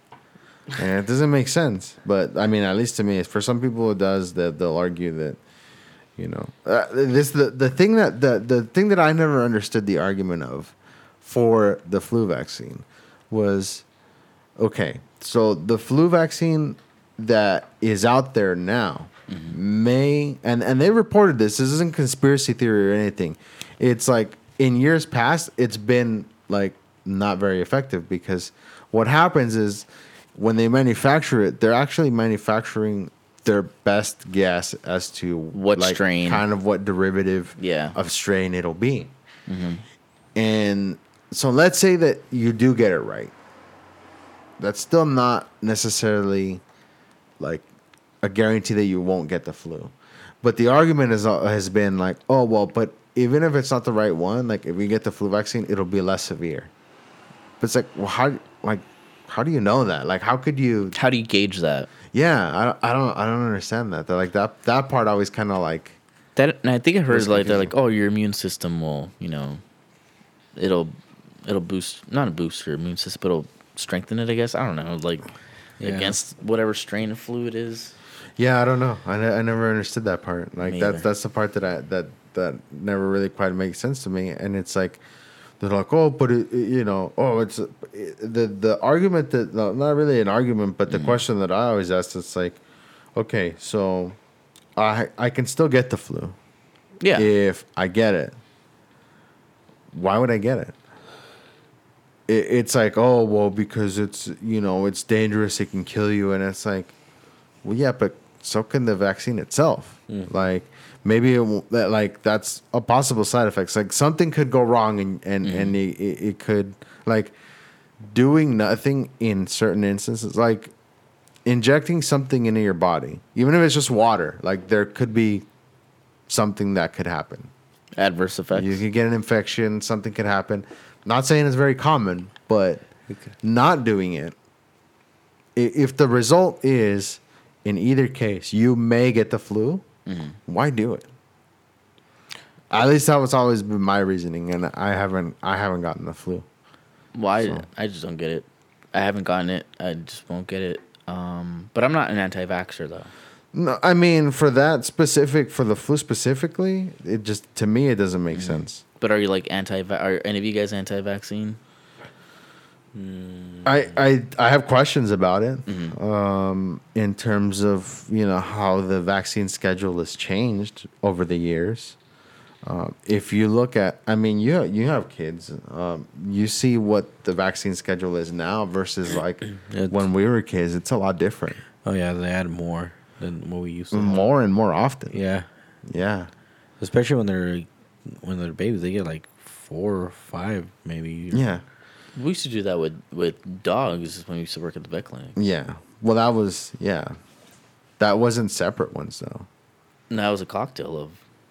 And it doesn't make sense. But I mean, at least to me, for some people it does. That they'll argue that, you know, uh, this the the thing that the the thing that I never understood the argument of, for the flu vaccine, was, okay, so the flu vaccine that is out there now may and and they reported this. This isn't conspiracy theory or anything. It's like in years past, it's been like not very effective because what happens is when they manufacture it, they're actually manufacturing their best guess as to What like, strain. kind of what derivative Yeah. of strain it'll be. And so let's say that you do get it right. That's still not necessarily like a guarantee that you won't get the flu. But the argument is, uh, has been like, oh, well, but even if it's not the right one, like if we get the flu vaccine, it'll be less severe. But it's like, well, how, like, how do you know that? Like, how could you? How do you gauge that? Yeah, I, I don't, I don't understand that. They're like that. That part always kind of like, That and I think I heard It's like they're like, oh, your immune system will, you know, it'll it'll boost not a boost your immune system, but it'll strengthen it. I guess I don't know. Like Yeah. against whatever strain of flu it is. Yeah, I don't know. I, I never understood that part. Like Me that's either. that's the part that I that that never really quite makes sense to me. And it's like they're like, oh, but it, it- you know, oh, it's the the argument that no, not really an argument, but Mm-hmm. the question that I always ask is like, okay, so I I can still get the flu Yeah, if I get it. Why would I get it? it? It's like, oh, well, because it's you know it's dangerous, it can kill you, and it's like, well, yeah, but so can the vaccine itself. Like maybe it, that like that's a possible side effects. Like something could go wrong, and and mm-hmm. and it, it, it could like doing nothing in certain instances, like injecting something into your body, even if it's just water. Like there could be something that could happen. adverse effects. You could get an infection. Something could happen. Not saying it's very common, but not doing it. If the result is, in either case, you may get the flu, why do it? At least that was always been my reasoning, and I haven't. I haven't gotten the flu. Well, I, So- I just don't get it. I haven't gotten it. I just won't get it. Um, but I'm not an anti-vaxxer though. No, I mean for that specific, for the flu specifically, it just to me it doesn't make sense. But are you like anti? Are any of you guys anti-vaccine? I, I I have questions about it um, in terms of you know how the vaccine schedule has changed over the years. Um, if you look at, I mean, you you have kids. Um, you see what the vaccine schedule is now versus like when we were kids. It's a lot different, Oh yeah, they add more than what we used to. have. more and more often. Yeah, yeah. especially when they're when they're babies, they get like four or five maybe. yeah. We used to do that with with dogs when we used to work at the vet clinic. Yeah. Well, that was yeah. That wasn't separate ones though. And that was a cocktail of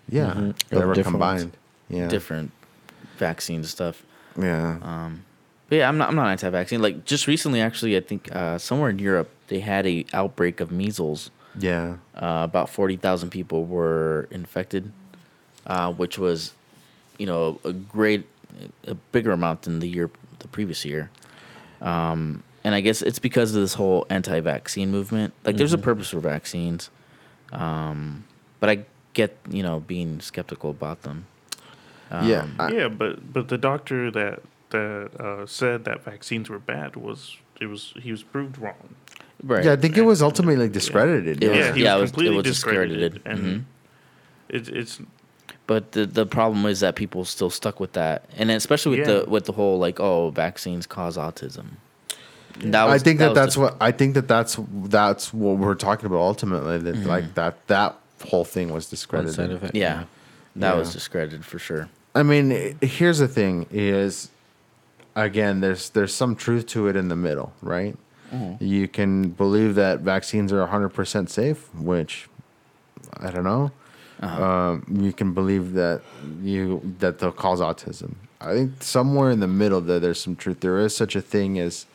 Yeah, Mhm. they Of were different ones. combined. Yeah, different vaccines and stuff. Yeah, Um, but yeah, I'm not I'm not anti-vaccine. Like just recently, actually, I think uh, somewhere in Europe they had a outbreak of measles. yeah, Uh, about forty thousand people were infected, uh, which was, you know, a great, a bigger amount than the year, the previous year. Um, and I guess it's because of this whole anti-vaccine movement. Like, there's a purpose for vaccines, um, but I get, you know, being skeptical about them. yeah. Um, I- yeah, but but the doctor that that uh, said that vaccines were bad was it was he was proved wrong. right. Yeah, I think it was ultimately discredited. It yeah. was- yeah, he yeah, it was was- it completely was discredited, discredited. and it, it's But the the problem is that people still stuck with that, and especially with Yeah. the with the whole like, oh, vaccines cause autism. And That I think that, was that's just- what I think that that's that's what we're talking about ultimately. That Mm-hmm. like that that whole thing was discredited. side effect. Yeah, that was discredited for sure. I mean, i- here's the thing: is again, there's there's some truth to it in the middle, right? Mm-hmm. You can believe that vaccines are 100 percent safe, which I don't know. Uh-huh. Um, you can believe that you that they'll cause autism. I think somewhere in the middle there, there's some truth. There is such a thing as,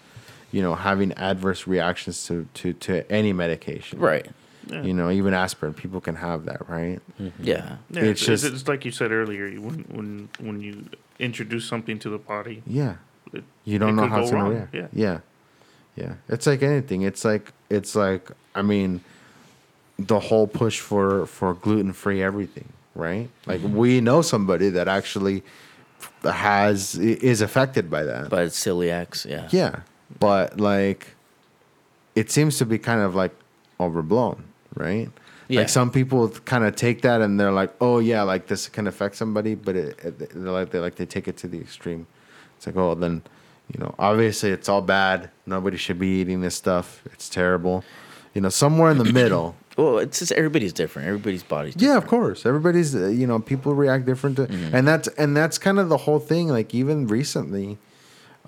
you know, having adverse reactions to to to any medication, Right. yeah. You know, even aspirin, people can have that, right? Yeah. Yeah, It's it's, just- it's like you said earlier. When when when you introduce something to the body, Yeah. it, You don't it know could how it's gonna wrong. react. Yeah. yeah, yeah. It's like anything. It's like it's like I mean, the whole push for for gluten free everything, right? Like Mm-hmm. we know somebody that actually has is affected by that. But celiacs, yeah. yeah, but like, it seems to be kind of like overblown, right? Yeah. Like some people kind of take that and they're like, "Oh yeah, like this can affect somebody," but it, it they're like they like they take it to the extreme. It's like, oh, then you know, obviously it's all bad. Nobody should be eating this stuff. It's terrible. You know, somewhere in the middle. Well, it's just everybody's different. Everybody's body's different. Yeah, of course. Everybody's uh, you know people react different to, Mm-hmm. and that's and that's kind of the whole thing. Like even recently,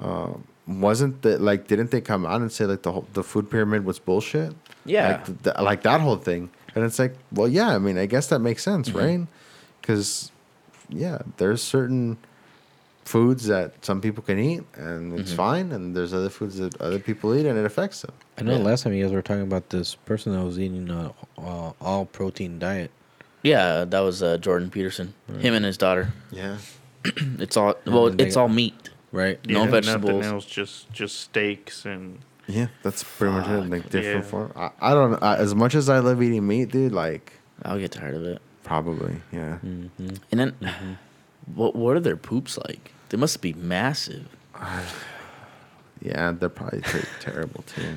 uh, wasn't that like didn't they come out and say like the whole, the food pyramid was bullshit? Yeah. like, th- like that whole thing. And it's like, well, yeah. I mean, I guess that makes sense, Mm-hmm. right? Because yeah, there's certain foods that some people can eat and it's Mm-hmm. fine, and there's other foods that other people eat and it affects them. I know Yeah. last time you guys were talking about this person that was eating a uh, all protein diet. Yeah, that was uh, Jordan Peterson. Him and his daughter. Yeah. It's all well, then they it's got- all meat. Right. No Yeah, vegetables. Nothing else, just just steaks and Yeah, that's pretty much it. Like different Yeah. form. I, I don't. I, as much as I love eating meat, dude, like I'll get tired of it. probably, yeah. And then, what what are their poops like? They must be massive. Yeah, they're probably ter- terrible too.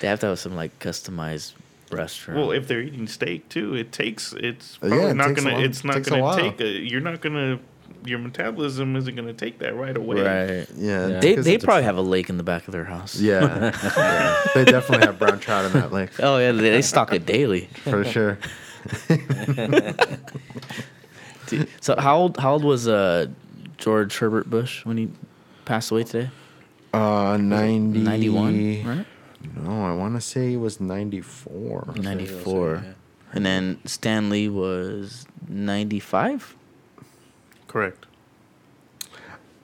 They have to have some like customized restaurant. Well, if they're eating steak too, it takes it's probably yeah, it not gonna long- it's not gonna while. take a you're not gonna your metabolism isn't gonna take that right away. right. Yeah, Yeah. They they it's- probably have a lake in the back of their house. Yeah, yeah. they definitely have brown trout in that lake Oh yeah, they, they stock it daily. for sure. Dude, So how old how old was uh George Herbert Bush when he passed away today? Uh, ninety Ninety one, right? No, I want to say he was ninety four. Ninety four. And then Stan Lee was ninety five? Correct.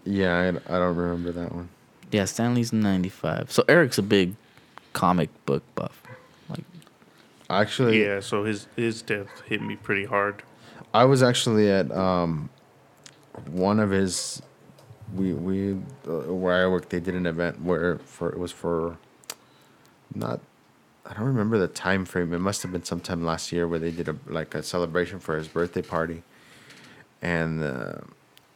Yeah, I, I don't remember that one. Yeah, Stan Lee's ninety five. So Eric's a big comic book buff. Like Actually, Yeah, so his his death hit me pretty hard. I was actually at um, one of his. We we uh, where I work, they did an event where for it was for. Not, I don't remember the time frame. It must have been sometime last year where they did a like a celebration for his birthday party, and uh,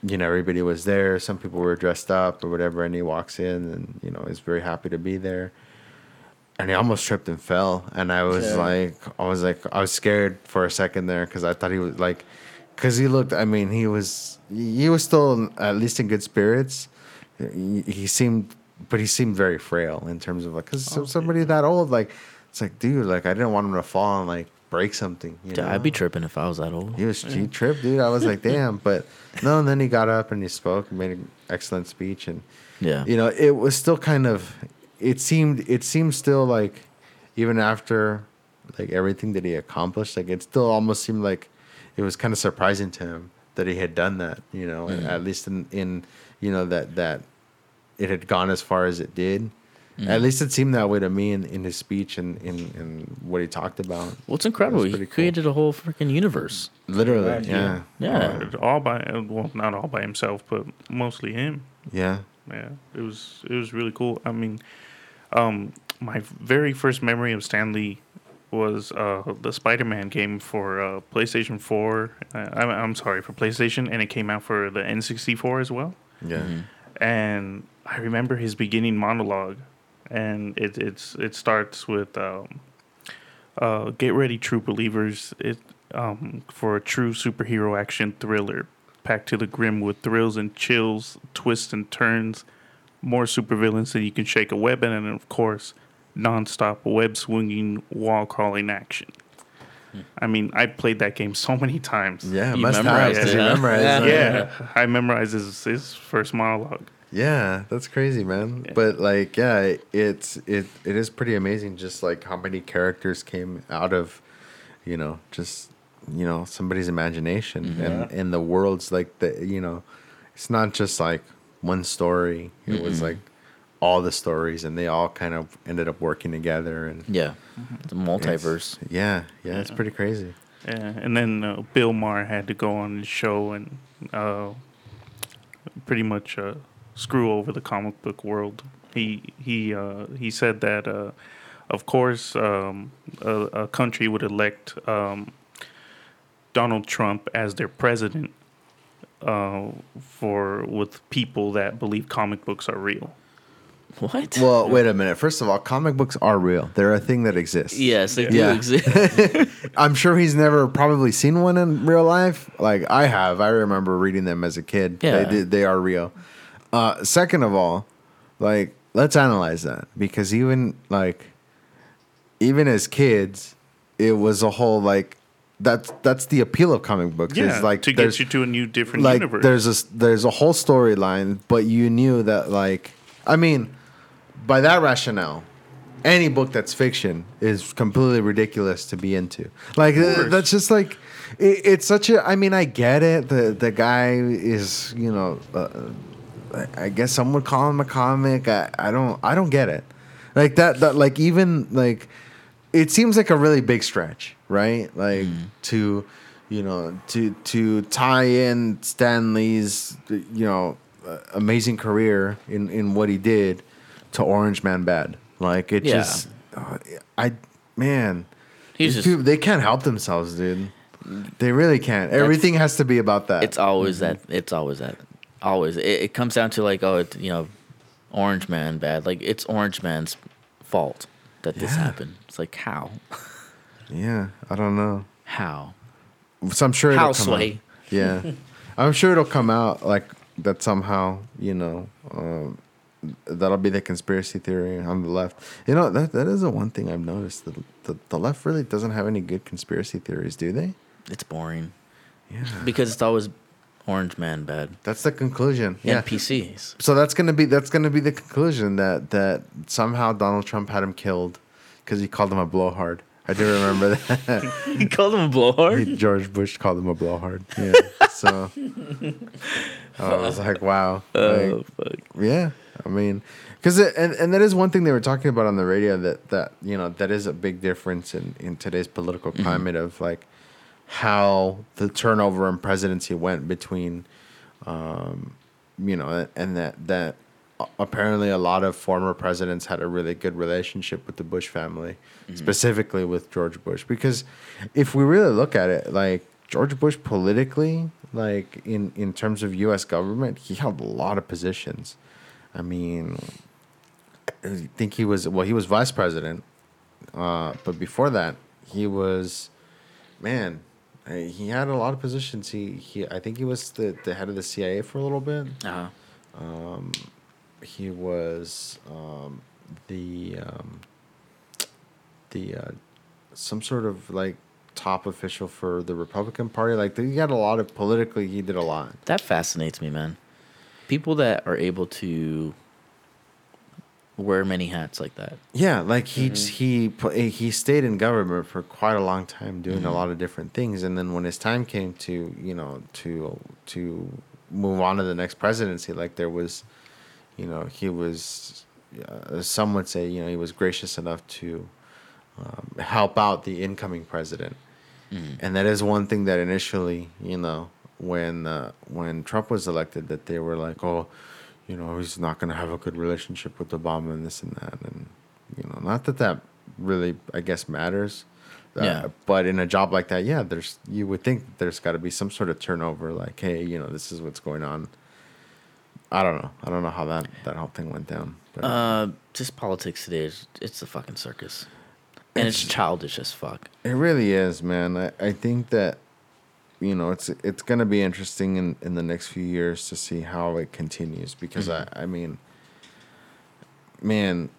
you know everybody was there. Some people were dressed up or whatever, and he walks in and you know is very happy to be there. And he almost tripped and fell, and I was Yeah. like, I was like, I was scared for a second there because I thought he was like, because he looked. I mean, he was he was still at least in good spirits. He, he seemed, but he seemed very frail in terms of like, because oh, somebody that old, like, it's like, dude, like I didn't want him to fall and like break something. You dude, know? I'd be tripping if I was that old. He was he tripped, dude. I was like, damn. But no, and then he got up and he spoke and made an excellent speech, and Yeah. you know, it was still kind of. It seemed it seemed still like, even after, like everything that he accomplished, like it still almost seemed like, it was kind of surprising to him that he had done that. You know, and at least in in you know that that, it had gone as far as it did. At least it seemed that way to me in, in his speech and in, in what he talked about. Well, it's incredible. That's He pretty cool. created a whole freaking universe. Literally, Right, yeah, Yeah. Uh, all by well, not all by himself, but mostly him. yeah. Yeah, it was it was really cool. I mean, um, my very first memory of Stan Lee was uh, the Spider-Man game for uh, PlayStation Four. Uh, I'm, I'm sorry for PlayStation, and it came out for the N64 as well. Yeah. And I remember his beginning monologue, and it it's it starts with um, uh, "Get ready, true believers! It um, for a true superhero action thriller, packed to the grim with thrills and chills, twists and turns, more supervillains than you can shake a web in, and of course, nonstop web swinging, wall crawling action." I mean, I played that game so many times. Yeah, You must memorized because it, you huh? memorized Yeah. it. Yeah, I memorized his, his first monologue. Yeah, that's crazy, man. Yeah. But like, yeah, it's it it is pretty amazing just like how many characters came out of, you know, just you know, somebody's imagination mm-hmm. and and the worlds like the you know, it's not just like one story. It was like all the stories and they all kind of ended up working together and Yeah. The it's- multiverse. Yeah, yeah, it's pretty crazy. Yeah, and then uh, Bill Maher had to go on the show and uh, pretty much uh, screw over the comic book world. He he uh, he said that uh, of course um, a, a country would elect um, Donald Trump as their president uh, for with people that believe comic books are real. What? Well, wait a minute. First of all, comic books are real. They're a thing that exists. yes, they do exist. I'm sure he's never probably seen one in real life. Like I have. I remember reading them as a kid. Yeah. They, did- they are real. Uh, second of all, like let's analyze that because even like even as kids, it was a whole like that's that's the appeal of comic books. Yeah, is like to get you to a new different like universe. there's a there's a whole storyline, but you knew that like I mean, by that rationale, any book that's fiction is completely ridiculous to be into. Like that's just like it, it's such a. I mean, I get it. The the guy is you know, uh, I- I guess some would call him a comic. I, I don't I don't get it. Like that that like even like it seems like a really big stretch, right? Like to you know to to tie in Stan Lee's you know uh, amazing career in in what he did to Orange Man bad. Like it Yeah. just, uh, I man, He's just people, they can't help themselves, dude. They really can't. Everything has to be about that. it's always that it's always that always it, it comes down to like oh it, you know orange man bad like it's orange man's fault that this Yeah. happened it's like how yeah, I don't know. how So I'm sure it'll how come sway out. Yeah, I'm sure it'll come out like that somehow. You know, um, that'll be the conspiracy theory on the left. You know that that is the one thing I've noticed. The, the the left really doesn't have any good conspiracy theories, do they? it's boring Yeah, because it's always orange man bad that's the conclusion. Yeah. npcs So that's gonna be that's gonna be the conclusion that that somehow Donald Trump had him killed because he called him a blowhard. I do remember that. he called him a blowhard He- George Bush called him a blowhard. Yeah. So I was like, wow. oh Like, fuck yeah. I mean, because and and that is one thing they were talking about on the radio that that you know that is a big difference in in today's political mm-hmm. climate of like how the turnover in presidency went between, um, you know, and that that apparently a lot of former presidents had a really good relationship with the Bush family, specifically with George Bush. Because if we really look at it, like George Bush politically, like in in terms of U.S. government, he held a lot of positions. I mean, I think he was well, he was vice president, uh, but before that, he was, man, he had a lot of positions. He he, I think he was the the head of the CIA for a little bit uh-huh he was um, the um, the uh, some sort of like top official for the Republican Party. Like he had a lot of politically, he did a lot. that fascinates me man people that are able to wear many hats like that. Yeah, like he he pu- he stayed in government for quite a long time, doing a lot of different things, and then when his time came to you know to to move on to the next presidency, like there was, you know, he was, uh, some would say, you know, he was gracious enough to um, help out the incoming president, and that is one thing that initially, you know, when uh, when Trump was elected, that they were like, oh, you know, he's not going to have a good relationship with Obama and this and that, and you know, not that that really, I guess, matters. Uh, Yeah. But in a job like that, yeah, there's you would think there's got to be some sort of turnover. Like, hey, you know, this is what's going on. I don't know. I don't know how that that whole thing went down. But uh just politics today is it's a fucking circus and it's childish as fuck It really is, man. I, I think that you know it's it's gonna be interesting in, in the next few years to see how it continues because I, I mean man,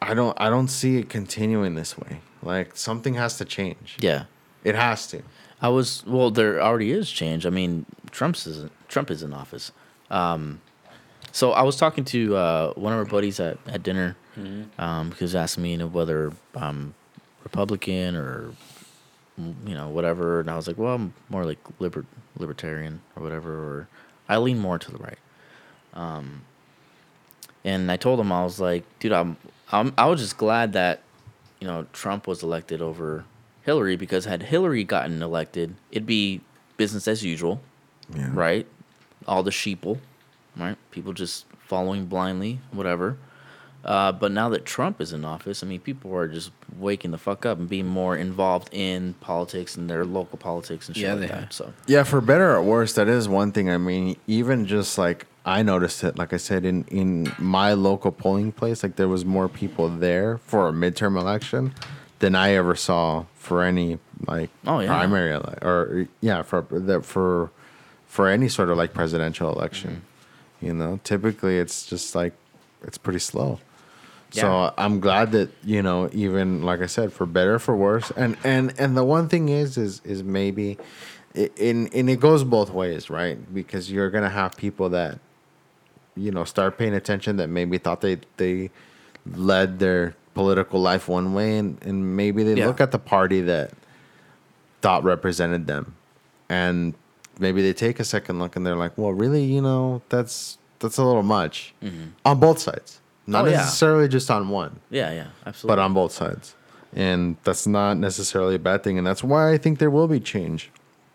I don't I don't see it continuing this way. Like something has to change. yeah It has to. I was well. There already is change. I mean, Trump's is Trump is in office. Um, so I was talking to uh, one of our buddies at, at dinner um, because he asked me you know, whether I'm Republican or you know whatever, and I was like, well, I'm more like liber- libertarian or whatever, or I lean more to the right. Um, and I told him I was like, dude, I'm, I'm I was just glad that you know Trump was elected over Hillary because had Hillary gotten elected, it'd be business as usual, Yeah. right? All the sheeple, right? People just following blindly, whatever. Uh, but now that Trump is in office, I mean, people are just waking the fuck up and being more involved in politics and their local politics and shit Yeah, like they that. have. So Yeah, for better or worse, that is one thing. I mean, even just like I noticed it, like I said, in in my local polling place, like there was more people there for a midterm election than I ever saw for any like Oh, yeah. primary ele- or yeah for that for for any sort of like presidential election. Mm-hmm. You know, typically it's just like it's pretty slow. Yeah. So I'm glad that you know, even like I said, for better or for worse, and and and the one thing is, is is maybe, in and it goes both ways, right? Because you're gonna have people that, you know, start paying attention that maybe thought they they led their political life one way, and and maybe they Yeah. look at the party that thought represented them, and maybe they take a second look and they're like, well, really, you know, that's that's a little much mm-hmm. on both sides, not. Oh, yeah. necessarily just on one, yeah, yeah, absolutely. but on both sides, and that's not necessarily a bad thing, and that's why I think there will be change.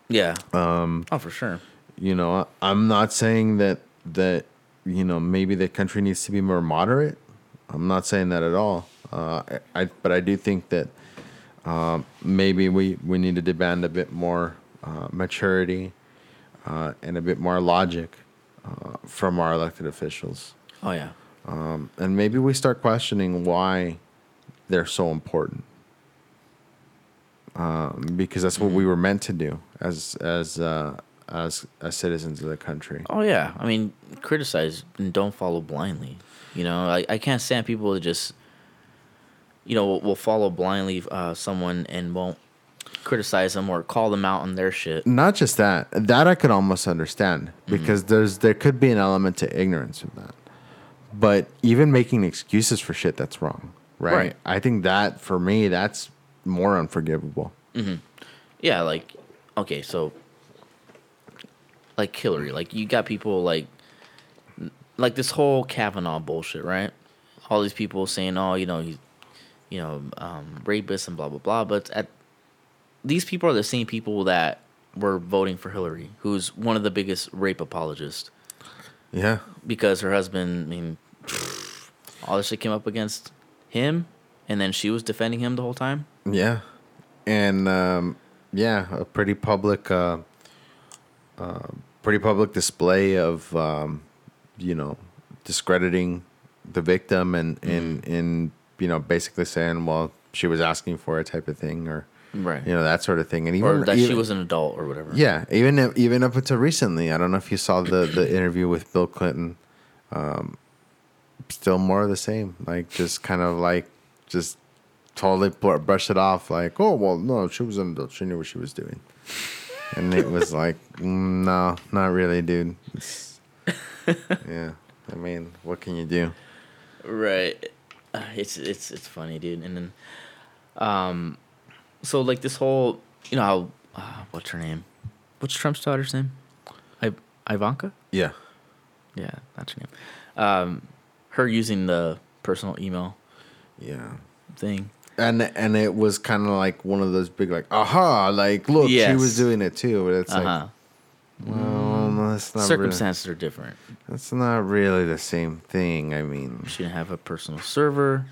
yeah. Um. Oh, for sure. You know, I- I'm not saying that that you know maybe the country needs to be more moderate, I'm not saying that at all. Uh, I, I but I do think that um, maybe we we need to demand a bit more uh, maturity uh, and a bit more logic uh, from our elected officials, Oh yeah. Um, and maybe we start questioning why they're so important. Um, because that's what we were meant to do as as uh, as as citizens of the country. Oh yeah. I mean, criticize and don't follow blindly. You know, I, I can't stand people that just, you know, will, will follow blindly uh, someone and won't criticize them or call them out on their shit. Not just that. That I could almost understand because there's there could be an element to ignorance of that. But even making excuses for shit that's wrong, right? Right. I think that for me that's more unforgivable. Yeah, like okay, so like Hillary, like you got people like like this whole Kavanaugh bullshit, right? All these people saying, "Oh, you know, he's you know, um, rapist and blah blah blah," but at these people are the same people that were voting for Hillary, who's one of the biggest rape apologists Yeah. because her husband, I mean, all this shit came up against him, and then she was defending him the whole time. Yeah. And um, yeah, a pretty public uh, uh, pretty public display of um, you know, discrediting the victim and and and you know, basically saying, well, she was asking for it type of thing or Right. you know, that sort of thing. And even or that she was an adult or whatever. Yeah, even even up until recently, I don't know if you saw the the interview with Bill Clinton. Um, still more of the same, like just kind of like just totally br- brush it off, like oh well, no, she was an adult, she knew what she was doing, and it was like mm, no, not really, dude. It's, yeah, I mean, what can you do? Right. Uh, it's it's it's funny, dude. And then, um, so like this whole, you know, how, uh, what's her name? What's Trump's daughter's name? I Ivanka. Yeah, Yeah, that's her name. Um, her using the personal email yeah. thing. And and it was kind of like one of those big like aha like look she Yes. was doing it too but it's Uh huh. like well no, that's not really, Circumstances are different. that's not really the same thing I mean She didn't have a personal server.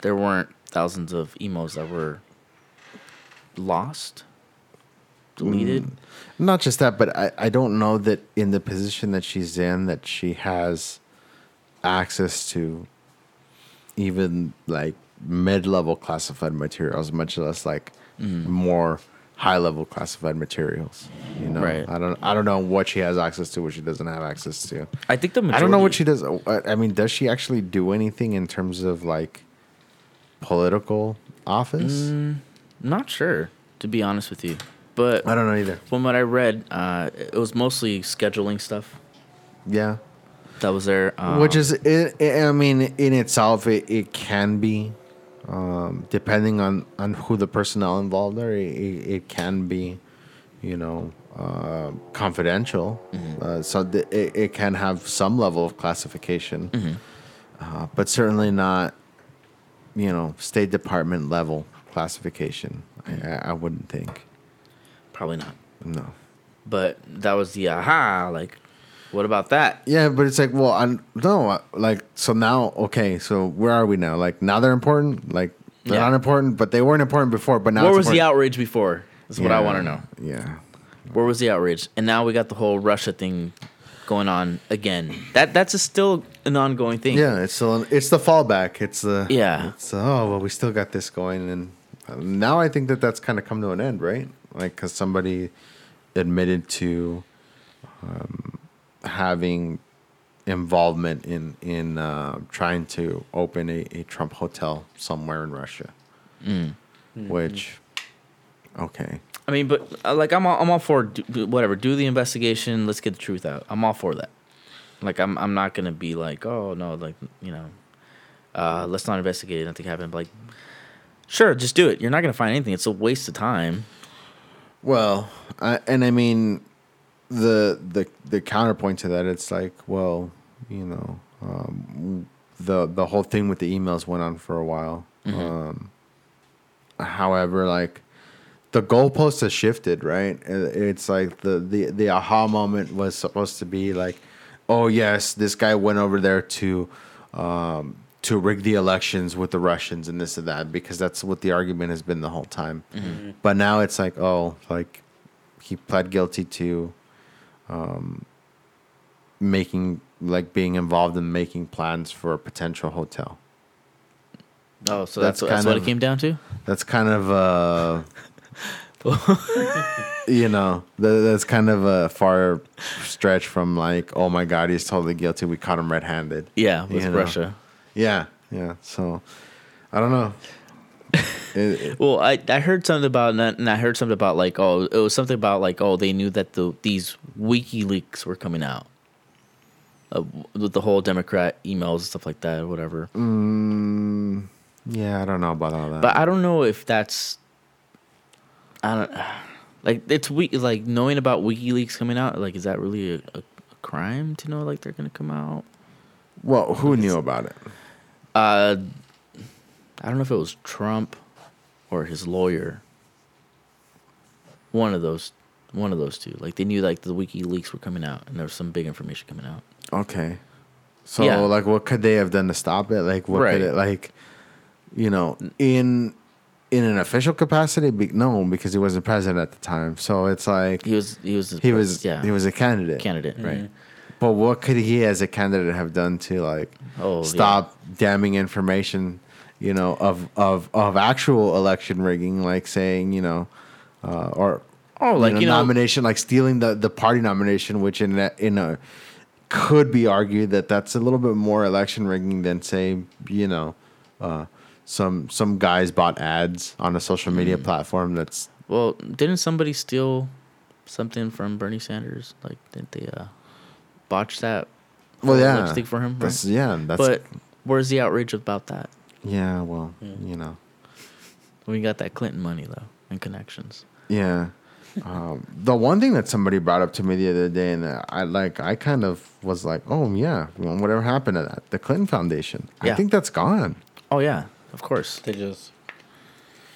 There weren't thousands of emails that were lost, deleted. Mm, not just that but I, I don't know that in the position that she's in that she has access to even like mid-level classified materials much less like mm. more high-level classified materials you know Right. i don't i don't know what she has access to what she doesn't have access to I think the majority, I don't know what she does. uh, I mean, does she actually do anything in terms of like political office? Mm, Not sure, to be honest with you. But I don't know either. from what I read, uh, it was mostly scheduling stuff Yeah, that was there. Um, which is, it, I mean, in itself, it, it can be, um, depending on on who the personnel involved are. It, it, it can be, you know, uh, confidential. Uh, so th- it, it can have some level of classification, uh, but certainly not, you know, State Department level classification. I, I, wouldn't think. probably not. No. But that was the aha. Like, what about that? Yeah, but it's like, well, I no, like, so now, okay, so where are we now? Like, now they're important. Like, they're Yeah. not important, but they weren't important before. But now, Where was the outrage before? That's what I want to know. Yeah, Where was the outrage? And now we got the whole Russia thing going on again. That that's a still an ongoing thing. yeah. It's still, it's the fallback. It's the Yeah. It's the, oh well, we still got this going, and now I think that that's kind of come to an end, right? Like, because somebody admitted to um, having involvement in in uh, trying to open a, a Trump hotel somewhere in Russia, Mm. which okay. I mean, but uh, like I'm all, I'm all for do, do- whatever. Do the investigation. Let's get the truth out. I'm all for that. Like I'm I'm not gonna be like oh no like you know, uh, let's not investigate it. Nothing happened. But like, sure, just do it. You're not gonna find anything. It's a waste of time. Well, I, and I mean, the the the counterpoint to that, it's like, well, you know, um, the the whole thing with the emails went on for a while. Um, however, like the goalpost has shifted, right? It's like the the the aha moment was supposed to be like, oh yes, this guy went over there to um, to rig the elections with the Russians and this and that because that's what the argument has been the whole time. But now it's like, oh, like he pled guilty to um, making like being involved in making plans for a potential hotel. Oh, so That's that's, that's, kind what of- it came down to. That's kind of uh you know, tha- that's kind of a far stretch from like, oh my god, he's totally guilty. We caught him red-handed. Yeah, with You know. Russia. Yeah, yeah. So I don't know. It- it- Well, I, I heard something about and I heard something about like oh it was something about like oh they knew that the these WikiLeaks were coming out, uh, with the whole Democrat emails and stuff like that or whatever. mm, yeah, I don't know about all that. But I don't know if that's I don't like it's we like knowing about WikiLeaks coming out. Like, is that really a, a, a crime to know like they're gonna come out? well, who knew about it? Uh, I don't know if it was Trump or his lawyer. One of those, one of those two. Like they knew like the WikiLeaks were coming out, and there was some big information coming out. Okay. So Yeah. like what could they have done to stop it? Like what Right. could it like you know, in in an official capacity? Be, no, because he wasn't president at the time. So it's like He was, he was, he was yeah, he was a candidate. candidate, right? But what could he as a candidate have done to like Oh, yeah. stop damning information, you know, of of of actual election rigging, like saying, you know, uh, or Oh, like, know, you know- nomination, like stealing the the party nomination, which in a, in a could be argued that that's a little bit more election rigging than say, you know, uh, some some guys bought ads on a social Mm. media platform that's Well, didn't somebody steal something from Bernie Sanders? Like, didn't they uh, botch that? well, yeah, lipstick for him. Right? That's yeah, that's but where's the outrage about that? yeah. Well, you know. We got that Clinton money though and connections. Yeah. Um, the one thing that somebody brought up to me the other day, and I like, I kind of was like, "Oh yeah, well, whatever happened to that? The Clinton Foundation? Yeah. I think that's gone. Oh yeah, of course. They just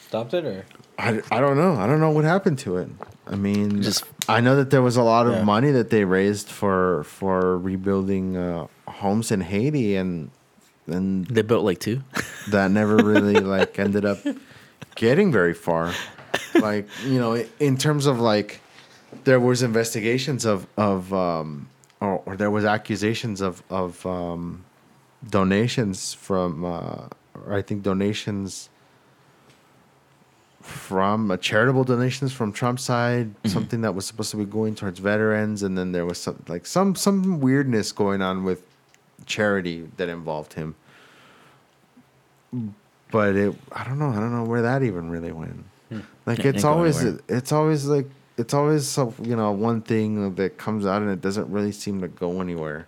stopped it, or I, I don't know. I don't know what happened to it. I mean, Just- I know that there was a lot of Yeah. money that they raised for for rebuilding uh, homes in Haiti, and and They built like two. that never really like ended up getting very far. Like you know, in terms of like, there was investigations of of um, or, or there was accusations of of um, donations from, uh, or I think donations from uh, charitable donations from Trump's side, something that was supposed to be going towards veterans, and then there was some like some some weirdness going on with charity that involved him but it I don't know I don't know where that even really went. Like it's always anywhere. it's always like it's always so you know one thing that comes out and it doesn't really seem to go anywhere.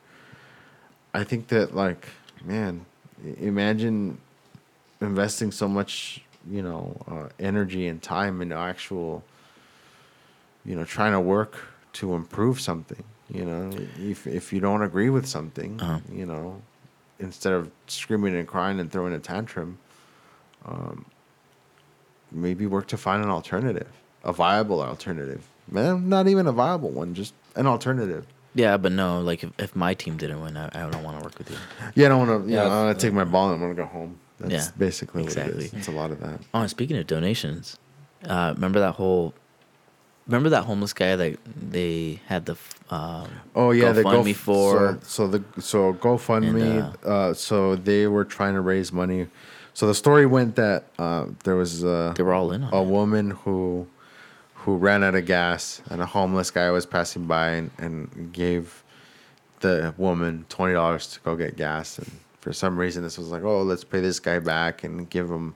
I think that like man, imagine investing so much you know uh, energy and time into actual you know trying to work to improve something. You know, if if you don't agree with something, Uh-huh. you know, instead of screaming and crying and throwing a tantrum, um, maybe work to find an alternative, a viable alternative. Man, not even a viable one, just an alternative. yeah, but no, like if, if my team didn't win, I, I don't want to work with you. Yeah, I don't want to. Yeah, Yeah, I want it's- to take my ball and I'm gonna go home. That's Yeah, basically exactly. is. It's a lot of that. Oh, and speaking of donations, uh, remember that whole, remember that homeless guy that they had the, um, Oh yeah, the GoFundMe Go for. So, so the so GoFundMe. And, uh, so they were trying to raise money. So the story went that uh, there was uh, they were all in a it. woman who who ran out of gas and a homeless guy was passing by and, and gave the woman twenty dollars to go get gas and for some reason this was like oh let's pay this guy back and give him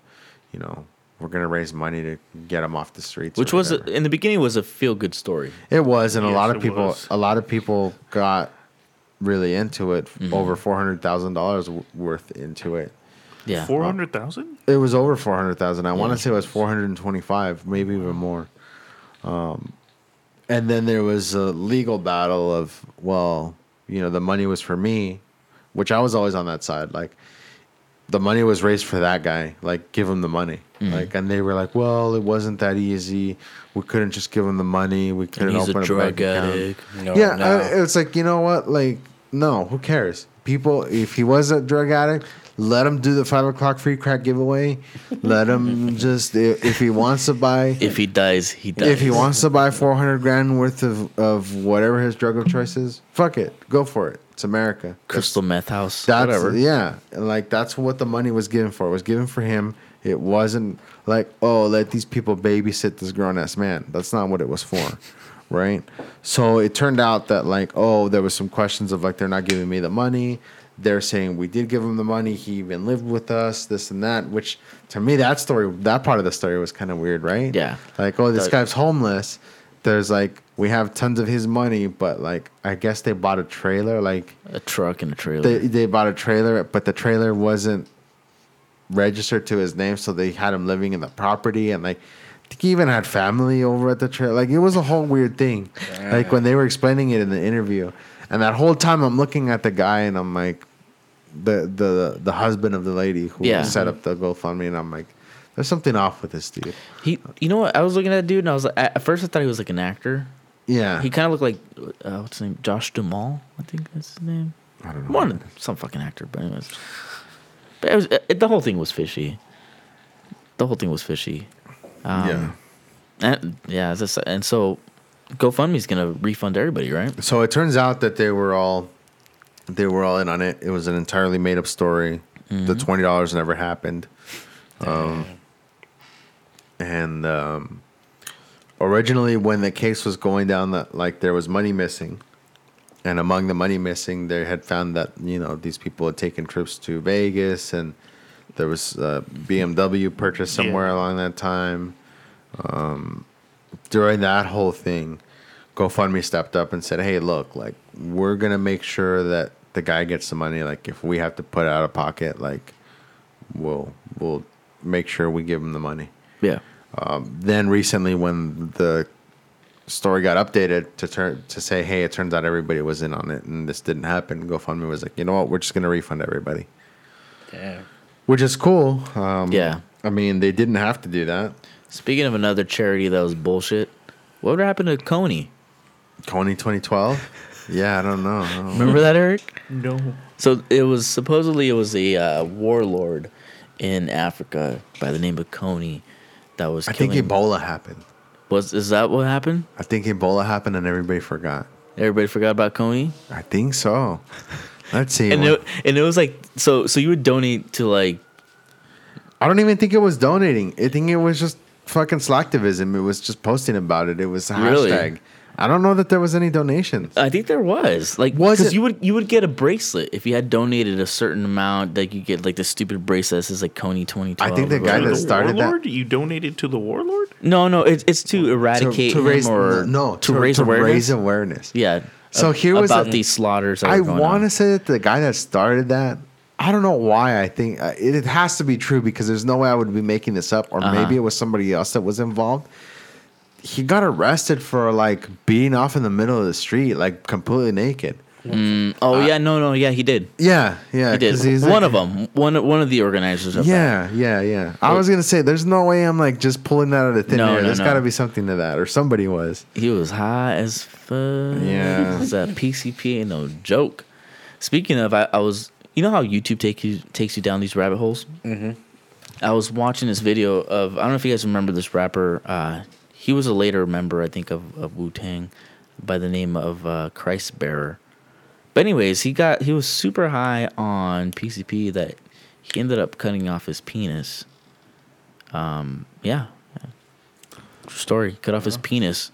you know we're gonna raise money to get him off the streets which was a, in the beginning was a feel good story. it was and a lot of people was. a lot of people got really into it Mm-hmm. over four hundred thousand dollars worth into it Yeah, Four hundred thousand? It was over four hundred thousand. I want to say it was four hundred and twenty-five, maybe even more. Um, and then there was a legal battle of, well, you know, the money was for me, which I was always on that side. Like, the money was raised for that guy. Like, give him the money. Mm-hmm. Like, and they were like, well, it wasn't that easy. We couldn't just give him the money. We couldn't he's a open drug bank account." addict. no, yeah, no. I, it's like you know what, like No, who cares? People, if he was a drug addict, let him do the five o'clock free crack giveaway. Let him just if, he wants to buy If he dies, he dies. if he wants to buy four hundred grand worth of, of whatever his drug of choice is, fuck it, go for it. It's America. crystal meth house, That's whatever. yeah, like that's what the money was given for. It was given for him. It wasn't like oh, let these people babysit this grown ass man. That's not what it was for, right? So it turned out that like oh, there was some questions of like they're not giving me the money. They're saying we did give him the money. He even lived with us, this and that. Which to me, that story, that part of the story was kind of weird, right? Yeah. Like oh, this The- guy's homeless. There's like we have tons of his money, but like I guess they bought a trailer, like A truck and a trailer. they they bought a trailer, but the trailer wasn't registered to his name, so they had him living in the property, and like I think he even had family over at the trailer. Like it was a whole weird thing. Like when they were explaining it in the interview, and that whole time I'm looking at the guy, and I'm like, the the the husband of the lady who Yeah. set up the GoFundMe, and I'm like, there's something off with this dude. he, you know what? I was looking at that dude, and I was like, at first I thought he was like an actor. Yeah, He kind of looked like uh, what's his name? Josh Duhamel, I think that's his name. I don't know. One, some fucking actor, but anyways. But it was it, the whole thing was fishy. The whole thing was fishy. Um, yeah. And, yeah, and so GoFundMe's gonna refund everybody, right? So it turns out that they were all they were all in on it. It was an entirely made up story. The twenty dollars never happened. Um, and um, originally, when the case was going down, that like there was money missing, and among the money missing, they had found that you know these people had taken trips to Vegas, and there was a BMW purchased somewhere Yeah. along that time. Um, during that whole thing, GoFundMe stepped up and said, "Hey, look, like we're gonna make sure that the guy gets the money. Like if we have to put it out of pocket, like we'll we'll make sure we give him the money." Yeah. Um, then recently, when the story got updated to turn to say, "Hey, it turns out everybody was in on it, and this didn't happen," GoFundMe was like, "You know what? We're just gonna refund everybody," Damn. which is cool. Um, Yeah. I mean, they didn't have to do that. Speaking of another charity that was bullshit, what happened to Kony? Kony 2012. Yeah, I don't know. I don't. Remember that, Eric? No. So it was supposedly it was a uh, warlord in Africa by the name of Kony that was I think. Ebola happened. was is that what happened? I think Ebola happened and everybody forgot. Everybody forgot about Kony, I think so. Let's see. and it, and it was like so. So you would donate to like I don't even think it was donating. I think it was just fucking slacktivism. It was just posting about it. It was a Really? hashtag. I don't know that there was any donations. I think there was like Was because it- you would you would get a bracelet if you had donated a certain amount. Like you get like the stupid bracelet that says like Kony twenty twelve. I think the guy that the started that- warlord? You donated to the warlord? No, no, it's it's to eradicate him raise or no to, raise awareness. raise awareness. yeah. So here was about a- these slaughters. That I want to say that the guy that started that. I don't know why. I think uh, it, it has to be true because there's no way I would be making this up, or Uh-huh. maybe it was somebody else that was involved. He got arrested for like being off in the middle of the street, like completely naked. Oh yeah, no, no, yeah, he did. Yeah, yeah. He did. he's One like- of them. One one of the organizers. Of that. Yeah, yeah, yeah. I was gonna say, there's no way I'm like just pulling that out of thin No, air. no, There's no. got to be something to that, or somebody was. He was high as fuck. Yeah. that PCP ain't no joke. Speaking of, I, I was. You know how YouTube take you takes you down these rabbit holes. Mm-hmm. I was watching this video of. I don't know if you guys remember this rapper. Uh, he was a later member, I think, of, of Wu Tang, by the name of uh, Christ Bearer. But anyways, he got he was super high on PCP that he ended up cutting off his penis. Um, yeah, True story. Cut off his penis,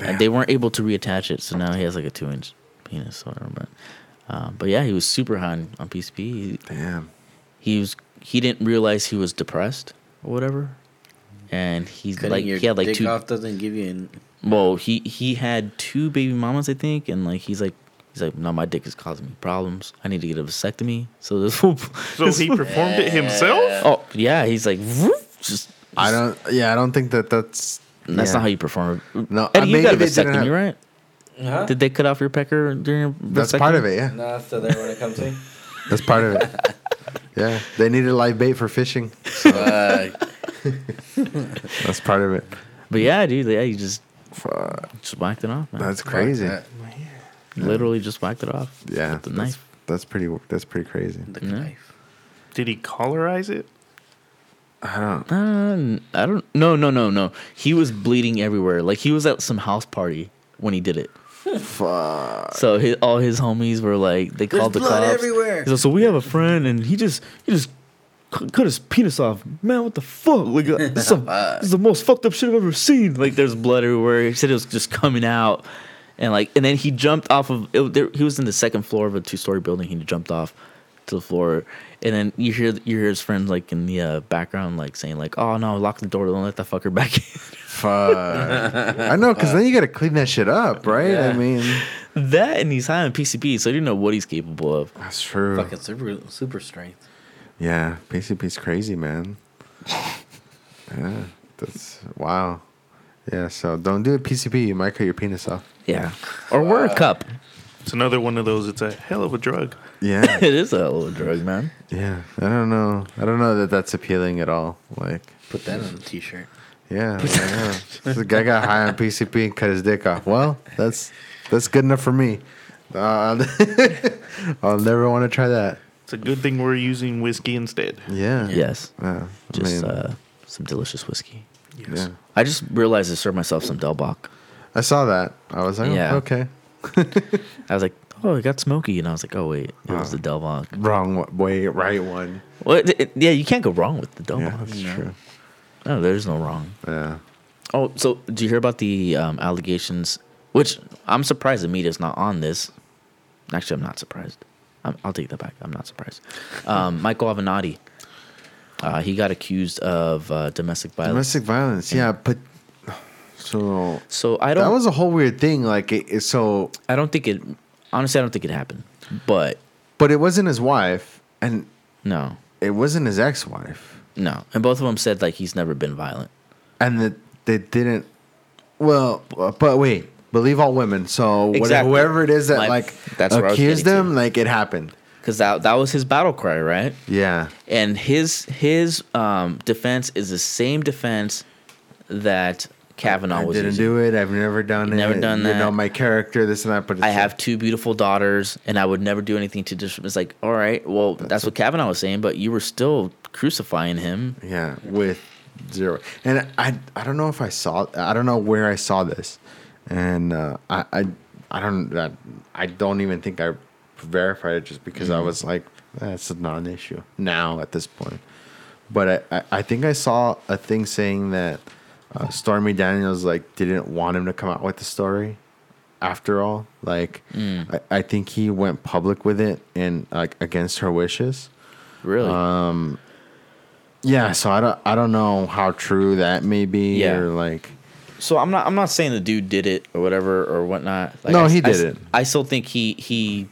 and they weren't able to reattach it, so now he has like a two inch penis. Or whatever. But, uh, but yeah, he was super high on, on PCP. He, Damn. he was he didn't realize he was depressed or whatever, and he's Cutting like your he had like dick two. off doesn't give you an. Well, he he had two baby mamas, I think, and like he's like he's like, no, my dick is causing me problems. I need to get a vasectomy. So this will. So he performed it himself? Oh yeah, he's like just. I don't. Yeah, I don't think that that's. That's yeah. not how you perform. No, Eddie, you maybe got a vasectomy, have- right? Huh? Did they cut off your pecker during your That's part of it. Yeah, No, it's still there when it comes to. that's part of it. yeah, they needed live bait for fishing. Uh, That's part of it. But yeah, dude, yeah, you just just whacked it off, man. That's crazy. that. Literally just whacked it off. Yeah, with the that's, knife. That's pretty. That's pretty crazy. The Yeah. knife. Did he cauterize it? I don't. Uh, I don't. No, no, no, no. He was bleeding everywhere. Like he was at some house party when he did it. Fuck. So his, all his homies were like, they called the blood cops. everywhere. Like, so we have a friend, and he just he just cu- cut his penis off. Man, what the fuck? Like, uh, this, is some- this is the most fucked up shit I've ever seen. Like, there's blood everywhere. He said it was just coming out, and like, and then he jumped off of. It, there, he was in the second floor of a two story building. He jumped off to the floor, and then you hear you hear his friends like in the uh, background like saying like, "Oh no, lock the door. Don't let that fucker back in." Fuck. I know, because then you got to clean that shit up, right? I mean, that and he's high on PCP, so you know what he's capable of. that's true. Fucking super super strength. Yeah, PCP's crazy, man. yeah, that's wow. Yeah, so don't do a PCP. You might cut your penis off. Yeah, or wear a cup. It's another one of those. It's a hell of a drug. Yeah, it is a hell of a drug, man. yeah. I don't know. I don't know that that's appealing at all. Like, Put that on a t-shirt. yeah, yeah. the guy got high on PCP and cut his dick off. Well, that's that's good enough for me. Uh, I'll never want to try that. It's a good thing we're using whiskey instead. Yeah. Yes, Yeah. I just mean, uh, some delicious whiskey. yeah. I just realized I served myself some Del Bac. I saw that. I was like, Yeah. oh, okay. I was like, oh, it got smoky, and I was like, oh wait, it was the Del Bac. Wrong wa- way, right one. Well, it, it- yeah, you can't go wrong with the Del Yeah, that's true. No, there's no wrong. Yeah. Oh, so did you hear about the um, allegations? Which I'm surprised the media's not on this. Actually, I'm not surprised. I'm, I'll take that back. I'm not surprised. Um, Michael Avenatti, uh, he got accused of uh, domestic violence. Domestic violence. Yeah, but so so I don't. that was a whole weird thing. Like, it, it- so, I don't think it. Honestly, I don't think it happened. But but it wasn't his wife, and no, it wasn't his ex-wife, no, and both of them said like he's never been violent. and that they didn't. Well, but wait, believe all women. So what- Exactly. whoever it is that My- like that's where I was accused getting them, like it happened. Because that that was his battle cry, right? Yeah. And his his um, defense is the same defense that Kavanaugh I was didn't using. do it. I've never done Never it. Never done that. You know my character, this and that. But it's I like- have two beautiful daughters, and I would never do anything to dis. It's like, all right, well, that's, what Kavanaugh was saying, but you were still crucifying him. Yeah, with zero. And I I don't know if I saw I don't know where I saw this. And uh, I, I I don't I, I don't even think I verified it just because I was like that's not an issue now at this point. But I, I, I think I saw a thing saying that uh, Stormy Daniels like didn't want him to come out with the story after all. Like I, I think he went public with it and like against her wishes. Really? Yeah, so I don't I don't know how true that may be Yeah. or like so I'm not I'm not saying the dude did it or whatever or whatnot. Like, No, I- he did s- it. I still think he he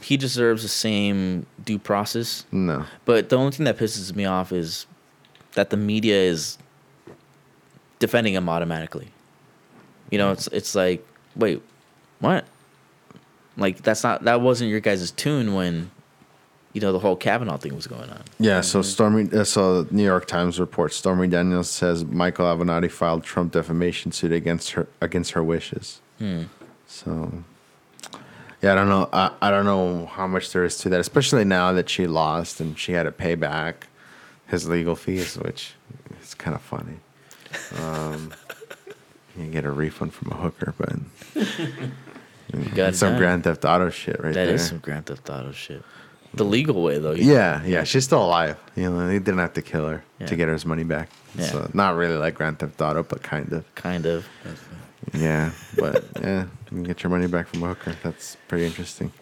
he deserves the same due process. no. But the only thing that pisses me off is that the media is defending him automatically. You know, it's it's like, wait, what? Like that's not that wasn't your guys' tune when, you know, the whole Kavanaugh thing was going on. Yeah, so Stormy uh, so New York Times reports Stormy Daniels says Michael Avenatti filed Trump defamation suit against her against her wishes. So yeah, I don't know. I, I don't know how much there is to that, especially now that she lost and she had to pay back his legal fees, which is kind of funny. Um, you get a refund from a hooker, but you got some done. Grand Theft Auto shit right That there. is some Grand Theft Auto shit. The legal way though. you- Yeah, yeah, she's still alive. You know, they didn't have to kill her Yeah. to get her his money back. Yeah. So not really like Grand Theft Auto, but kind of. Kind of. Yeah, but yeah, you can get your money back from a hooker. That's pretty interesting.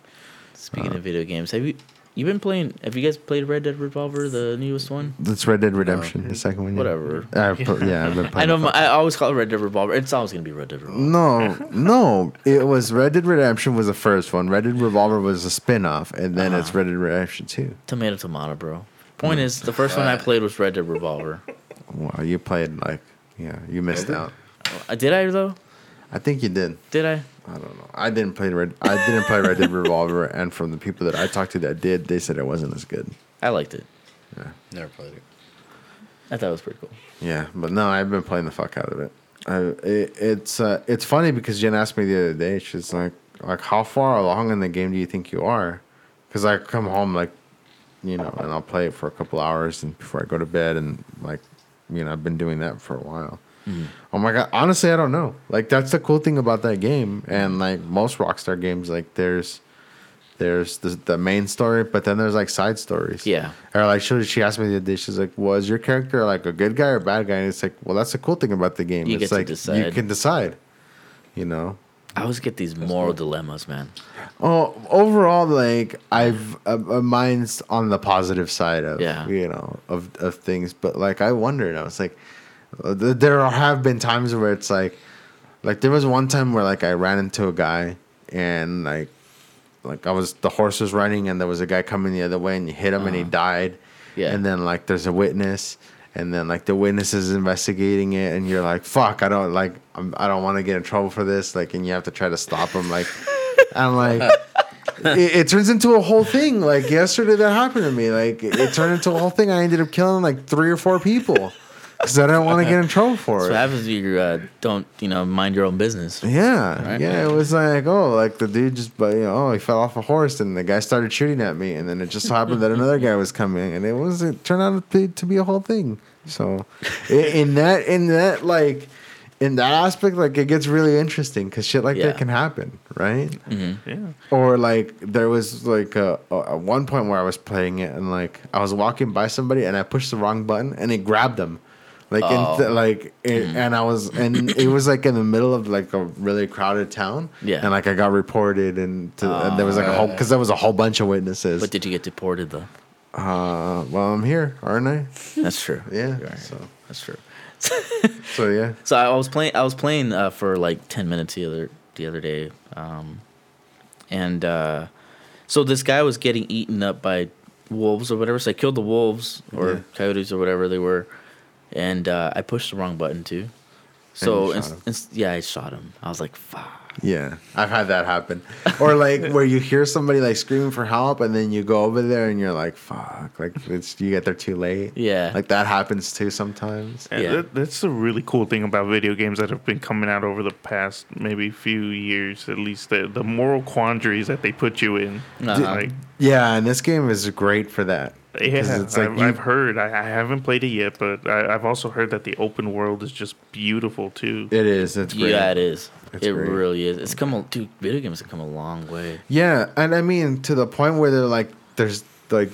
Speaking Uh, of video games, have you you been playing? Have you guys played Red Dead Revolver, the newest one? That's Red Dead Redemption, the second one. yeah. Whatever. I put, yeah, I've been playing. I know. My, I always call it Red Dead Revolver. It's always gonna be Red Dead Revolver. no, no, it was Red Dead Redemption was the first one. Red Dead Revolver was a spin-off, and then it's Uh-huh. Red Dead Redemption 2. Tomato, tomato, bro. Point is, the first one I played was Red Dead Revolver. Wow, you played like, yeah, you missed out. Uh, did I though? I think you did. Did I? I don't know. I didn't play Red. I didn't play Red Dead Revolver, and from the people that I talked to that did, they said it wasn't as good. I liked it. Yeah. Never played it. I thought it was pretty cool. Yeah, but no, I've been playing the fuck out of it. I, it it's uh, it's funny because Jen asked me the other day. She's like, like how far along in the game do you think you are? Because I come home like, you know, and I'll play it for a couple hours and before I go to bed, and like, you know, I've been doing that for a while. Oh my god! Honestly, I don't know. Like that's the cool thing about that game, and like most Rockstar games, like there's there's the, the main story, but then there's like side stories. Yeah. Or like she, she asked me the day, she's like, "Was your character like a good guy or a bad guy?" And it's like, well, that's the cool thing about the game. You it's get to like you can decide. You know. I always get these moral dilemmas, man. Oh, overall, like I've uh, uh, mine's on the positive side of Yeah. you know of of things, but like I wondered, I was like, there have been times where it's like, like there was one time where like I ran into a guy and like, like I was the horse was running and there was a guy coming the other way and you hit him and he Uh-huh. died, Yeah. and then like there's a witness. And then like the witness is investigating it, and you're like, "Fuck, I don't like, I'm, I don't want to get in trouble for this." Like, and you have to try to stop him. Like, I'm like, it, it turns into a whole thing. Like yesterday, that happened to me. Like it, it turned into a whole thing. I ended up killing like three or four people because I didn't want to get in trouble for it. So what happens if you uh, don't, you know, mind your own business? Yeah, Right. yeah. It was like, oh, like the dude just, but you know, oh, he fell off a horse, and the guy started shooting at me, and then it just happened that another guy was coming, and it was it turned out to be, to be a whole thing. So, in that, in that, like, in that aspect, like, it gets really interesting because shit like Yeah. that can happen, right? Yeah. Or like there was like a, a, at one point where I was playing it and like I was walking by somebody and I pushed the wrong button and it grabbed them, like Oh. in th- like it, and I was and it was like in the middle of like a really crowded town. Yeah. and like I got reported and, to, and there was like a whole because there was a whole bunch of witnesses. But did you get deported though? uh, well, I'm here, aren't I? That's true. Yeah. Are. So That's true. so yeah. So I was playing. I was playing uh, for like ten minutes the other the other day, um, and uh, so this guy was getting eaten up by wolves or whatever. So I killed the wolves or Yeah. coyotes or whatever they were, and uh, I pushed the wrong button too. So you shot ins- him. ins- yeah, I shot him. I was like, "Fuck." Yeah, I've had that happen. Or like where you hear somebody like screaming for help, and then you go over there and you're like, "Fuck!" Like it's you get there too late. Yeah. like that happens too sometimes. And Yeah. that, that's the really cool thing about video games that have been coming out over the past maybe few years, at least the the moral quandaries that they put you in. Uh-huh. Like, Yeah, and this game is great for that. 'Cause yeah, it's like I've, you- I've heard. I, I haven't played it yet, but I, I've also heard that the open world is just beautiful too. it is. It's great. Yeah, it is. It's it great. really is. It's come a dude. Video games have come a long way. Yeah, and I mean to the point where they're like, there's like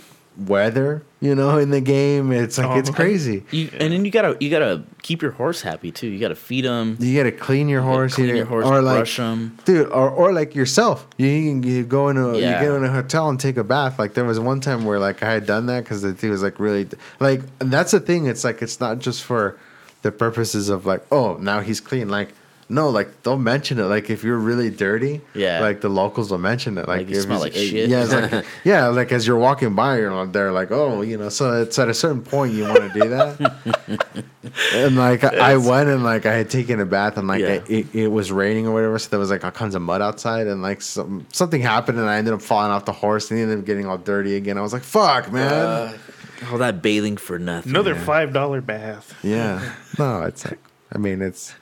weather, you know, in the game. It's like it's Oh. crazy. You and then you gotta you gotta keep your horse happy too. You gotta feed him. You gotta clean your horse, clean you your horse, or like brush him. dude, or, or like yourself. You you go in a Yeah. you go in a hotel and take a bath. Like there was one time where like I had done that because the thing was like really like and that's the thing. It's like it's not just for the purposes of like oh now he's clean. Like no, like they'll mention it. Like if you're really dirty, Yeah. like the locals will mention it. Like, Like, you if smell like shit. Yeah, it's like yeah, like as you're walking by, you're like, they're like oh you know. So it's at a certain point you want to do that. and like I, I went and like I had taken a bath and like Yeah. I, it, it was raining or whatever, so there was like all kinds of mud outside and like some something happened and I ended up falling off the horse and ended up getting all dirty again. I was like, "Fuck, uh, man." All that bathing for nothing. Another five dollar bath. yeah, no, it's like I mean, it's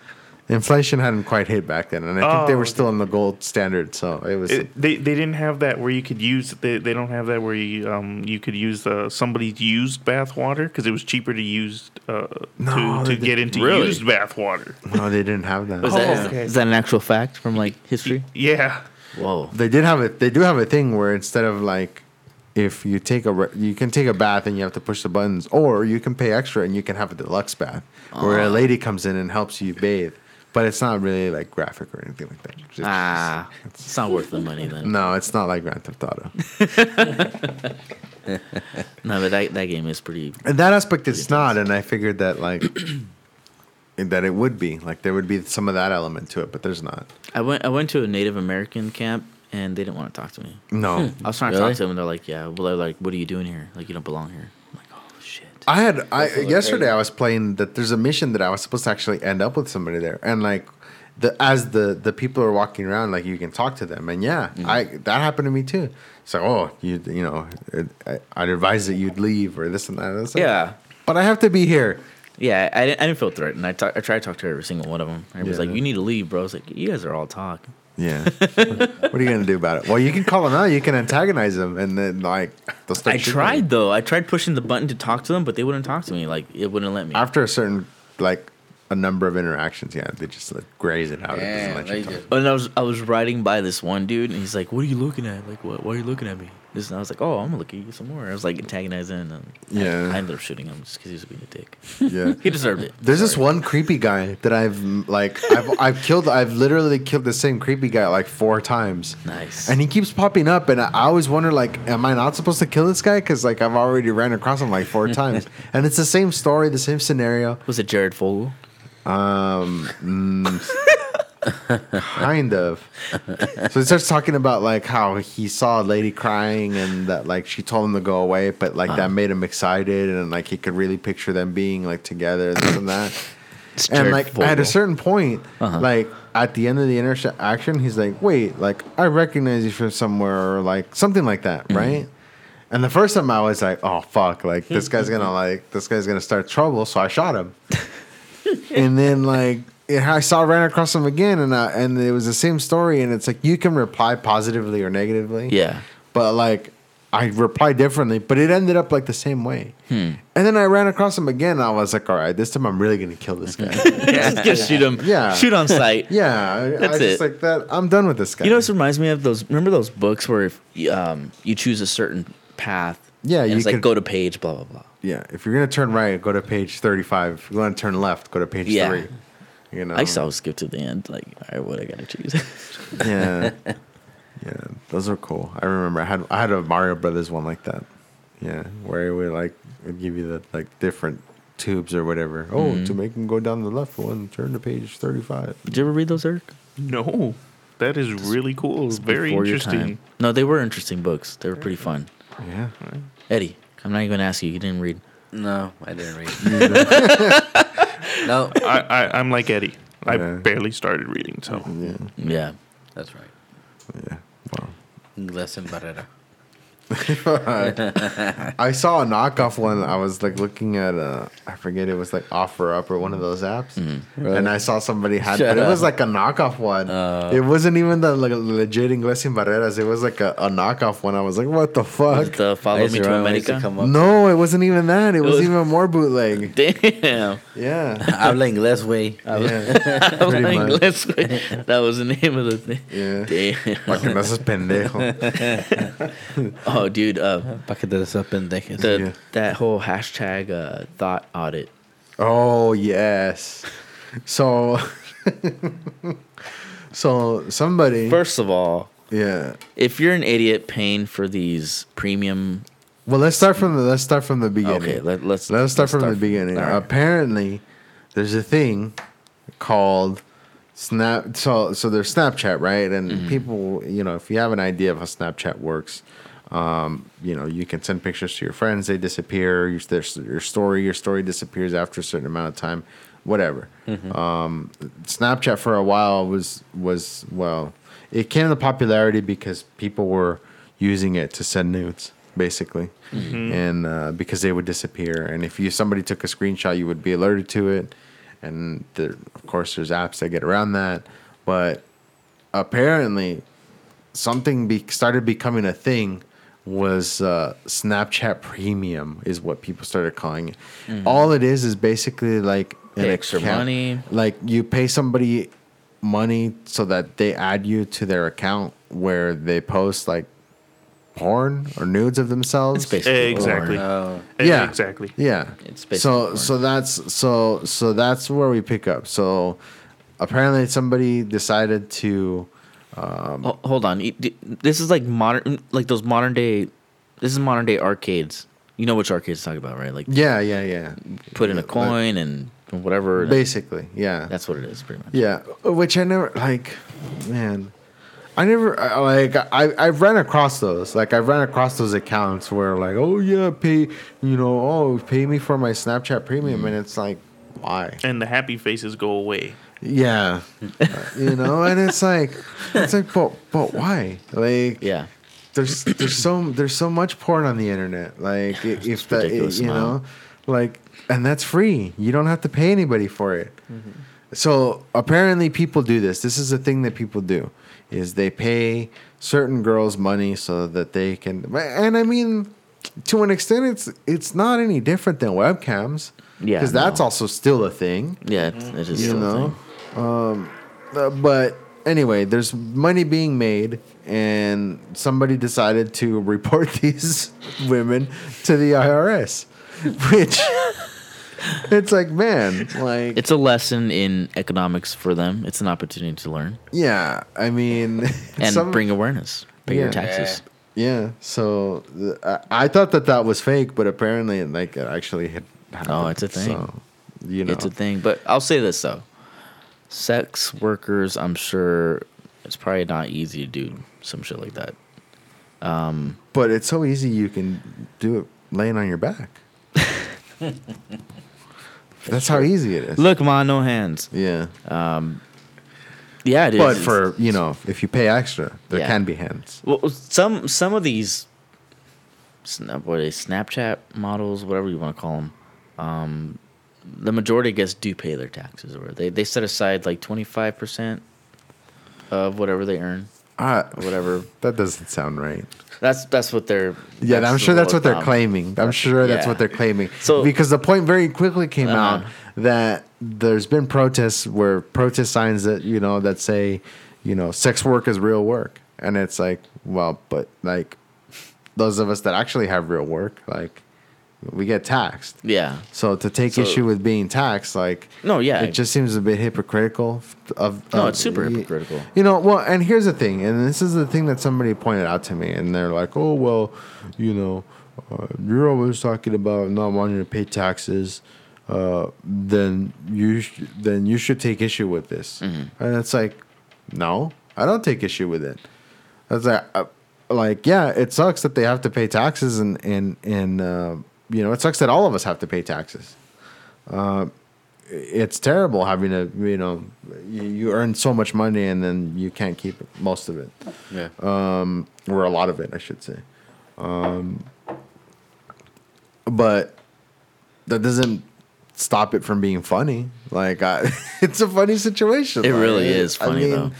inflation hadn't quite hit back then, and I think they Oh, were still in the gold standard, so it was. It, they they didn't have that where you could use they, they don't have that where you um you could use uh, somebody's used bath water because it was cheaper to use uh No, to, to get into Really? used bath water. no, they didn't have that. Was Oh, that, is- okay. is that an actual fact from like history? Yeah, Whoa. They did have it. They do have a thing where instead of like, if you take a, re- you can take a bath and you have to push the buttons, or you can pay extra and you can have a deluxe bath where a lady comes in and helps you bathe. But it's not really like graphic or anything like that. It's just- Ah, it's not worth the money then. no, it's not like Grand Theft Auto. No, but that, that game is pretty. In that aspect, it's not, and I figured that like that it would be like there would be some of that element to it, but there's not. I went I went to a Native American camp and they didn't want to talk to me. No, I was trying to Really? talk to them and they're like, "Yeah, well, they're like, what are you doing here? Like, you don't belong here." I'm like, "Oh shit." I had I yesterday. I was playing that there's a mission that I was supposed to actually end up with somebody there and like the as the the people are walking around like you can talk to them and yeah mm-hmm. I that happened to me too. So oh you you know it, I, I'd advise that you'd leave or this and that. It's like, Yeah. but I have to be here. Yeah, I didn't, I didn't feel threatened. I, talk, I tried to talk to every single one of them. He was Yeah. like, "You need to leave, bro." I was like, "You guys are all talk." Yeah. what are you gonna do about it? Well, you can call them out. You can antagonize them, and then like they'll start I shooting tried though. I tried pushing the button to talk to them, but they wouldn't talk to me. Like it wouldn't let me. after a certain like a number of interactions. Yeah, they just like graze it out. it doesn't Yeah, let you talk. And I was I was riding by this one dude, and he's like, "What are you looking at? Like, what? Why are you looking at me?" This, and I was like, "Oh, I'm gonna look at you some more." I was like antagonizing, and Yeah. I ended up shooting him just because he was being a dick. Yeah. He deserved it. There's this one creepy guy that I've like I've I've killed I've literally killed the same creepy guy like four times. Nice. And he keeps popping up, and I I always wonder, like, am I not supposed to kill this guy? Because like I've already ran across him like four times, and it's the same story, the same scenario. was it Jared Fogle? Um, mm, kind of. So he starts talking about like how he saw a lady crying, and that like she told him to go away, but like that made him excited, and like he could really picture them being like together, this and that. It's and like at a certain point, Uh-huh. like at the end of the interaction, he's like, "Wait, like I recognize you from somewhere," or like something like that, Mm-hmm. right? And the first time I was like, "Oh fuck!" Like this guy's gonna like this guy's gonna start trouble, so I shot him. and then like yeah, I saw ran across him again, and I, and it was the same story, and it's like you can reply positively or negatively, Yeah. but like I replied differently, but it ended up like the same way. Hmm. And then I ran across him again. And I was like, all right, this time I'm really gonna kill this guy. just, just shoot him. Yeah. Shoot on sight. yeah, I, That's I just it. like that. I'm done with this guy. You know, this reminds me of those. Remember those books where if you, um, you choose a certain path, Yeah, and you it's like go to page, blah blah blah. yeah, if you're gonna turn right, go to page 35. If you want to turn left, go to page Yeah. three. You know, I used always skip to the end. Like, all right, what I gotta choose? yeah, yeah, those are cool. I remember I had I had a Mario Brothers one like that. Yeah, where it would like it'd give you the like different tubes or whatever. Oh, Mm-hmm. to make them go down the left one, turn to page 35. Did you ever read those, Eric? No, that is really cool. It's Very interesting. No, they were interesting books. They were pretty fun. Yeah, Eddie, I'm not even gonna ask you. You didn't read. No, I didn't read. no, I, I I'm like Eddie. I Yeah. barely started reading, so yeah, Yeah. that's right. yeah. Wow. Inglés en Barrera. I saw a knockoff one. I was like looking at uh I forget it was like offer up or one of those apps, Mm-hmm. and I saw somebody had, Shut but it was like a knockoff one. Uh. it wasn't even the like, legit Inglés sin barreras. It was like a, a knockoff one. I was like, what the fuck? the I Follow Me to to run when I used to America? come up. No, it wasn't even that. It was was- even more bootleg. Damn. Yeah, Habla inglés, güey. yeah, I'm Pretty like, much. let's- that was the name of the thing. yeah. Damn. Pa' que no seas pendejo. Oh, dude. Uh, Pa' que te des pendejes. the Yeah. that whole hashtag uh, thot audit. Oh yes. So, so somebody. First of all, yeah. if you're an idiot paying for these premium, Well, let's start from the let's start from the beginning. okay, let, let's let's start from the beginning. all right. Apparently, there's a thing called Snap. So so there's Snapchat, right? And Mm-hmm. people, you know, if you have an idea of how Snapchat works, um, you know, you can send pictures to your friends, they disappear. Your, your story, your story disappears after a certain amount of time, whatever. Mm-hmm. Um, Snapchat for a while was was well, it came to popularity because people were using it to send nudes, basically, and uh, because they would disappear. And if you somebody took a screenshot, you would be alerted to it. And there, of course, there's apps that get around that, but apparently something be- started becoming a thing was uh, Snapchat Premium is what people started calling it. All it is is basically like an Mm-hmm. Extra account- money. Like you pay somebody money so that they add you to their account where they post like porn or nudes of themselves. It's basically Exactly. porn. Oh, Yeah. exactly. Yeah. It's basically so porn. so that's so so that's where we pick up. So apparently somebody decided to Ho- hold on. This is like modern, like those modern day. This is modern day arcades. You know which arcades I'm about, right? Like yeah yeah yeah put in a like- coin and whatever. like, basically yeah that's what it is, pretty much. yeah which I never like man I never like I I've ran across those like I've ran across those accounts where like oh yeah pay you know oh pay me for my Snapchat premium Mm. and it's like why And the happy faces go away. Yeah you know and it's like it's like but but why like Yeah. there's there's so there's so much porn on the internet. Like i- if that ridiculous you know, like and that's free. You don't have to pay anybody for it. Mm-hmm. so apparently people do this. This is a thing that people do. Is they pay certain girls money so that they can. And I mean, to an extent, it's it's not any different than webcams. Yeah, because that's no. also still a thing. Yeah, it, it is. You still a know. Um, uh, but anyway, there's money being made, and somebody decided to report these women to the IRS, which it's like, man, like It's a lesson in economics for them. It's an opportunity to learn yeah. I mean, and some- bring awareness. Pay your Yeah. taxes. Yeah. So th- I, I thought that that was fake, but apparently, like, it actually had. Happened. Oh, it's a thing. So, you know, It's a thing. But I'll say this though. Sex workers, I'm sure it's probably not easy to do some shit like that. but it's so easy. You can do it laying on your back. That's how easy it is. Look, ma, no hands. Yeah. Yeah, it is. But for you know, if you pay extra, there Yeah. can be hands. Well, some some of these, what are they, Snapchat models, whatever you want to call them, um, the majority, I guess, do pay their taxes, or they they set aside like twenty five percent of whatever they earn, Uh, or whatever. that doesn't sound right. That's that's what they're. Yeah, I'm sure that's what they're claiming. I'm sure that's yeah. what they're claiming. So- because the point very quickly came Uh-huh. out that there's been protests where protest signs that you know that say, you know, sex work is real work, and it's like, well, but like those of us that actually have real work, like we get taxed. Yeah. So to take So- issue with being taxed, like No, yeah. it just seems a bit hypocritical. Of No, it's super hypocritical. You know, well, and here's the thing, and this is the thing that somebody pointed out to me, and they're like, "Oh, well, you know, uh, you're always talking about not wanting to pay taxes." Uh, then you sh- then you should take issue with this, Mm-hmm. and it's like, no, I don't take issue with it. It's like, uh, like, yeah, it sucks that they have to pay taxes, and and and uh, you know, it sucks that all of us have to pay taxes. It's terrible having to you know you, you earn so much money and then you can't keep most of it. Yeah. um or a lot of it i should say. Um but that doesn't stop it from being funny. Like I, it's a funny situation. It Like, really is funny, though.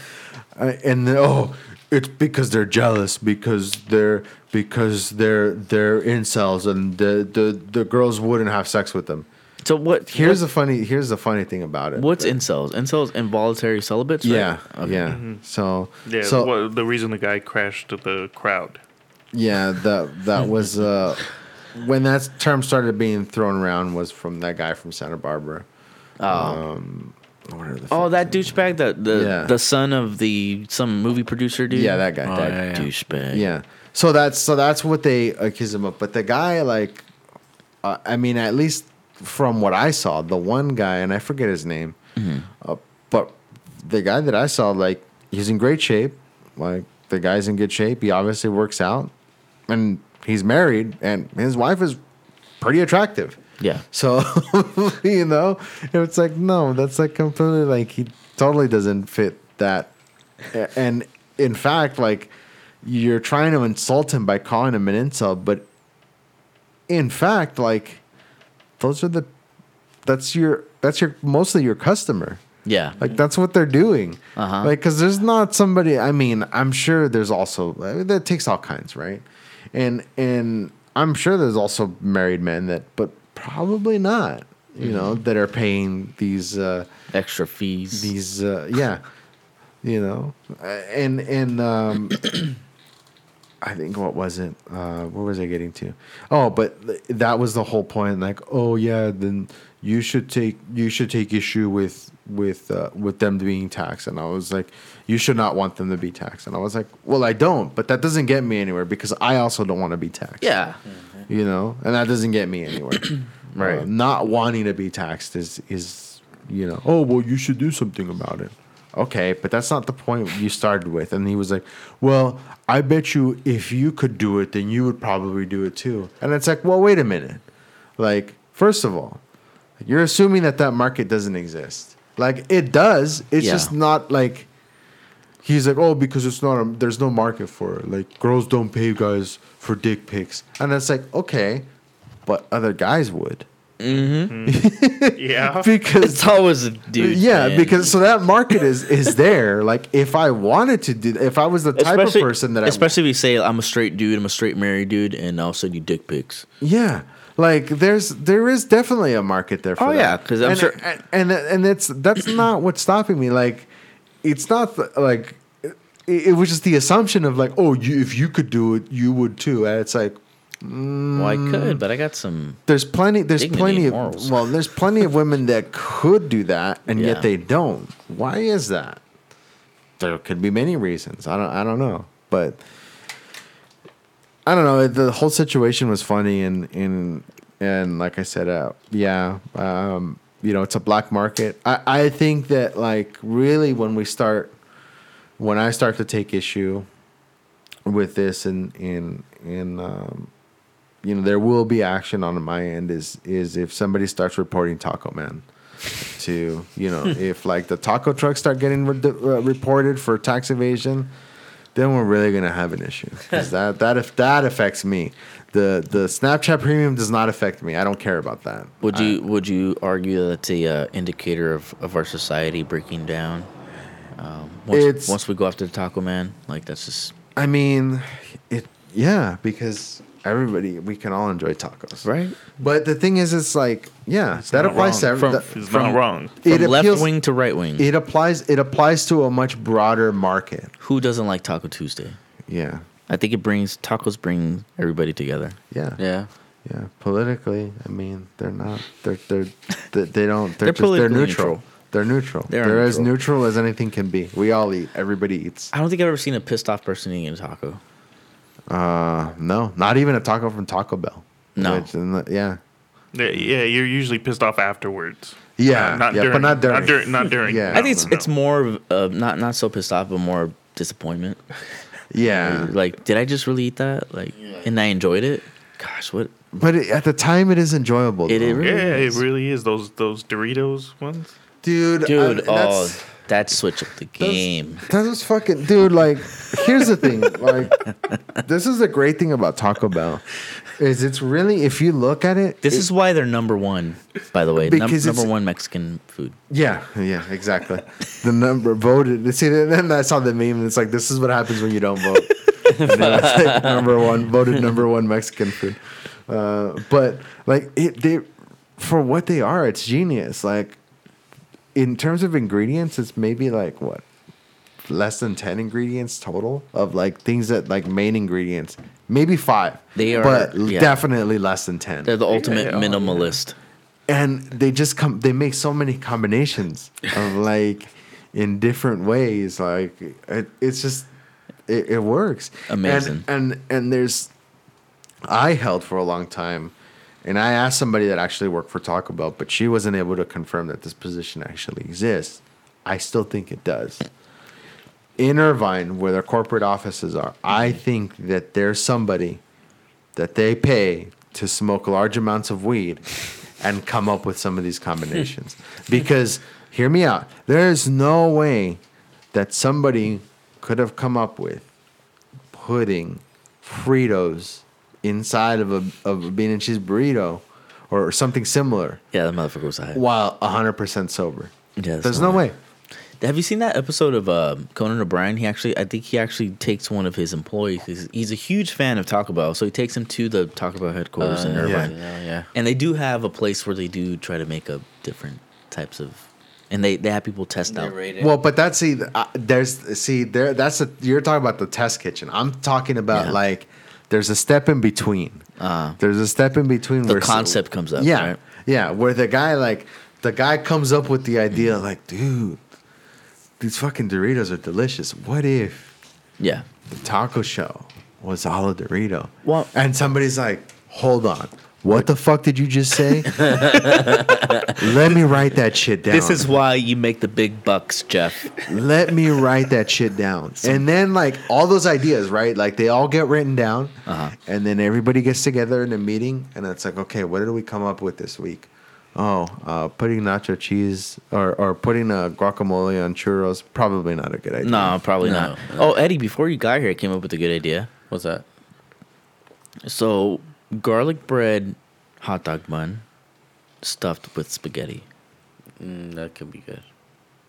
I, and oh it's because they're jealous because they're because they're they're incels and the the, the girls wouldn't have sex with them So what? Here's what, the funny. Here's the funny thing about it. what's That- incels? Incels involuntary celibates. right? Yeah, Okay. yeah. So Yeah, so well, the reason the guy crashed the crowd. yeah, that that was uh, when that term started being thrown around was from that guy from Santa Barbara. Um, what are the Oh, that douchebag, the the, Yeah. the son of the some movie producer dude. Yeah, that guy. Oh, that yeah, yeah. douchebag. Yeah. So that's so that's what they accuse him of. But the guy, like, uh, I mean, at least from what I saw, the one guy, and I forget his name, uh, but the guy that I saw, like, he's in great shape. Like, the guy's in good shape. He obviously works out, and he's married, and his wife is pretty attractive. Yeah. So, you know, it's like, no, that's like completely like he totally doesn't fit that. And in fact, like you're trying to incel him by calling him an insult, but in fact, like those are the that's your that's your mostly your customer. Yeah. Like that's what they're doing. Uh-huh. Like, cause there's not somebody. I mean, I'm sure there's also I mean, that takes all kinds, right? And and I'm sure there's also married men that, but probably not. You know, Mm-hmm. that are paying these uh, Extra fees. these uh, yeah, you know, Uh, and and um, I think what was it? Uh, where was I getting to? Oh, but th- that was the whole point. Like, oh yeah, then you should take you should take issue with with uh, with them being taxed. And I was like, you should not want them to be taxed. And I was like, well, I don't, but that doesn't get me anywhere because I also don't want to be taxed. yeah. You know, and that doesn't get me anywhere. Right. Uh, not wanting to be taxed is is you know, oh well, you should do something about it. Okay, but that's not the point you started with. And he was like, well, I bet you if you could do it, then you would probably do it too. And it's like, well, wait a minute. Like, first of all, you're assuming that that market doesn't exist. Like, it does. It's Yeah. just not like he's like, oh, because it's not a, there's no market for it. Like girls don't pay guys for dick pics, and it's like, okay, but other guys would. Mm-hmm. Yeah. because It's always a dude. yeah, man. because so that market is is there. Like if I wanted to do, if I was the type especially, of person that I, especially if you say I'm a straight dude, I'm a straight married dude, and I'll send you dick pics. Yeah, like there's there is definitely a market there for Oh, that. yeah, 'cause I'm and, sure- and and, and it's that's not what's stopping me. Like it's not the, like it, it was just the assumption of like oh you if you could do it you would too. And it's like Well, I could, but I got some. there's plenty there's plenty of morals. well there's plenty of women that could do that and Yeah. yet they don't. Why is that? There could be many reasons. I don't I don't know, but. I don't know. The whole situation was funny, and and and like I said, uh, yeah, um, you know, it's a black market. I I think that like really when we start, when I start to take issue with this, and in in um, you know, there will be action on my end. Is is if somebody starts reporting Taco Man. To you know, if like the taco trucks start getting re- uh, reported for tax evasion, then we're really gonna have an issue because that that if that affects me, the the Snapchat Premium does not affect me. I don't care about that. Would I- you would you argue that it's the uh, indicator of, of our society breaking down? Um, once, It's- once we go after the Taco Man, like that's just I mean, it yeah because everybody we can all enjoy tacos, right. But the thing is, it's like yeah, that not applies to wrong. every, From- that- It's From- not wrong. From It left appeals- wing to right wing. it applies it applies to a much broader market. Who doesn't like Taco Tuesday? Yeah, I think it brings tacos bring everybody together. yeah, Yeah. yeah. Politically, I mean, they're not. They're they're they, they don't. They're, They're just they're politically neutral. neutral. They're neutral. They are They're as neutral. neutral as anything can be. We all eat. Everybody eats. I don't think I've ever seen a pissed off person eating a taco. Uh, no, not even a taco from Taco Bell. No. Which, the- yeah, Yeah, yeah, you're usually pissed off afterwards. Yeah, not yeah, but during, not during. Not during. Not during Yeah. I think it's No, no, it's more of uh, not not so pissed off, but more disappointment. yeah, Like, did I just really eat that? Like, and I enjoyed it. Gosh, what? but it, at the time, it is enjoyable. It- it really Yeah, it is. really is. Those those Doritos ones. dude, Dude, I- oh, that switch up the game. That was fucking dude. Like, here's the thing. Like, this is the great thing about Taco Bell, is it's really if you look at it. This it- is why they're number one, by the way. Num- number one Mexican food. yeah, yeah, exactly. the number voted. See, then I saw the meme. And it's like this is what happens when you don't vote. And then it's like number one voted number one Mexican food. Uh, but like it, they for what they are, it's genius. Like in terms of ingredients, it's maybe like what less than 10 ingredients total of like things that like main ingredients maybe five They are- but yeah. definitely less than 10 They're the ultimate oh, yeah. minimalist. and they just come they make so many combinations of like in different ways like it, it's just it, it works Amazing. and, and and there's i held for a long time and i asked somebody that actually worked for taco bell but she wasn't able to confirm that this position actually exists i still think it does in irvine where their corporate offices are i mm-hmm. think that there's somebody that they pay to smoke large amounts of weed and come up with some of these combinations. because, hear me out, there is no way that somebody could have come up with putting Fritos inside of a, of a bean and cheese burrito or something similar Yeah, the motherfucker was high. while 100% sober. Yeah, There's no right. way. Have you seen that episode of uh, Conan O'Brien? He actually, I think he actually takes one of his employees. He's, he's a huge fan of Taco Bell, so he takes him to the Taco Bell headquarters in Uh, Irvine. Yeah, yeah. And they do have a place where they do try to make up different types of, and they they have people test They out. rate. Well, but that's see, uh, there's see there. That's a you're talking about the test kitchen. I'm talking about Yeah. like there's a step in between. Uh, There's a step in between The where so- concept comes up, Yeah, right? yeah. Where the guy like the guy comes up with the idea like, dude, these fucking Doritos are delicious. What if yeah, the taco show was all a Dorito? Well- and somebody's like, hold on. What the fuck did you just say? Let me write that shit down. this is why you make the big bucks, Jeff. let me write that shit down. And then like all those ideas, right? Like they all get written down, Uh-huh. and then everybody gets together in a meeting, and it's like, okay, what did we come up with this week? Oh, uh, putting nacho cheese or or putting a guacamole on churros probably not a good idea. No, probably No, not. no. Oh, Eddie, before you got here, I came up with a good idea. What's that? So, garlic bread, hot dog bun, stuffed with spaghetti. Mm, that could be good.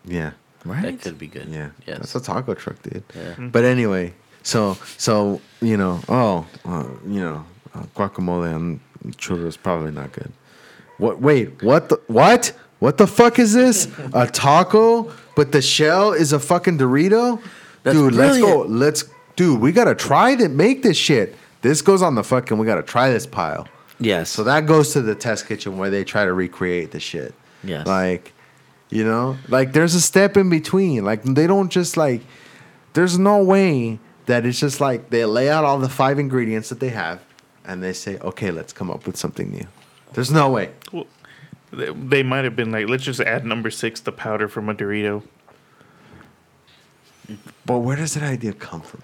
Yeah. Right? That could be good. Yeah. Yes. That's a taco truck, dude. yeah. But anyway, so so you know, oh, uh, you know, uh, guacamole and churros probably not good. What? Wait, what? The what? What the fuck is this? A taco, but the shell is a fucking Dorito. That's dude, let's go. Let's, dude, we gotta try to make this shit. This goes on the fucking. We gotta try this pile. Yes. So that goes to the test kitchen where they try to recreate the shit. Yes. Like, you know, like there's a step in between. Like they don't just like. There's no way that it's just like they lay out all the five ingredients that they have, and they say, okay, let's come up with something new. There's no way. Well, they, they might have been like, let's just add number six, the powder from a Dorito. But where does that idea come from?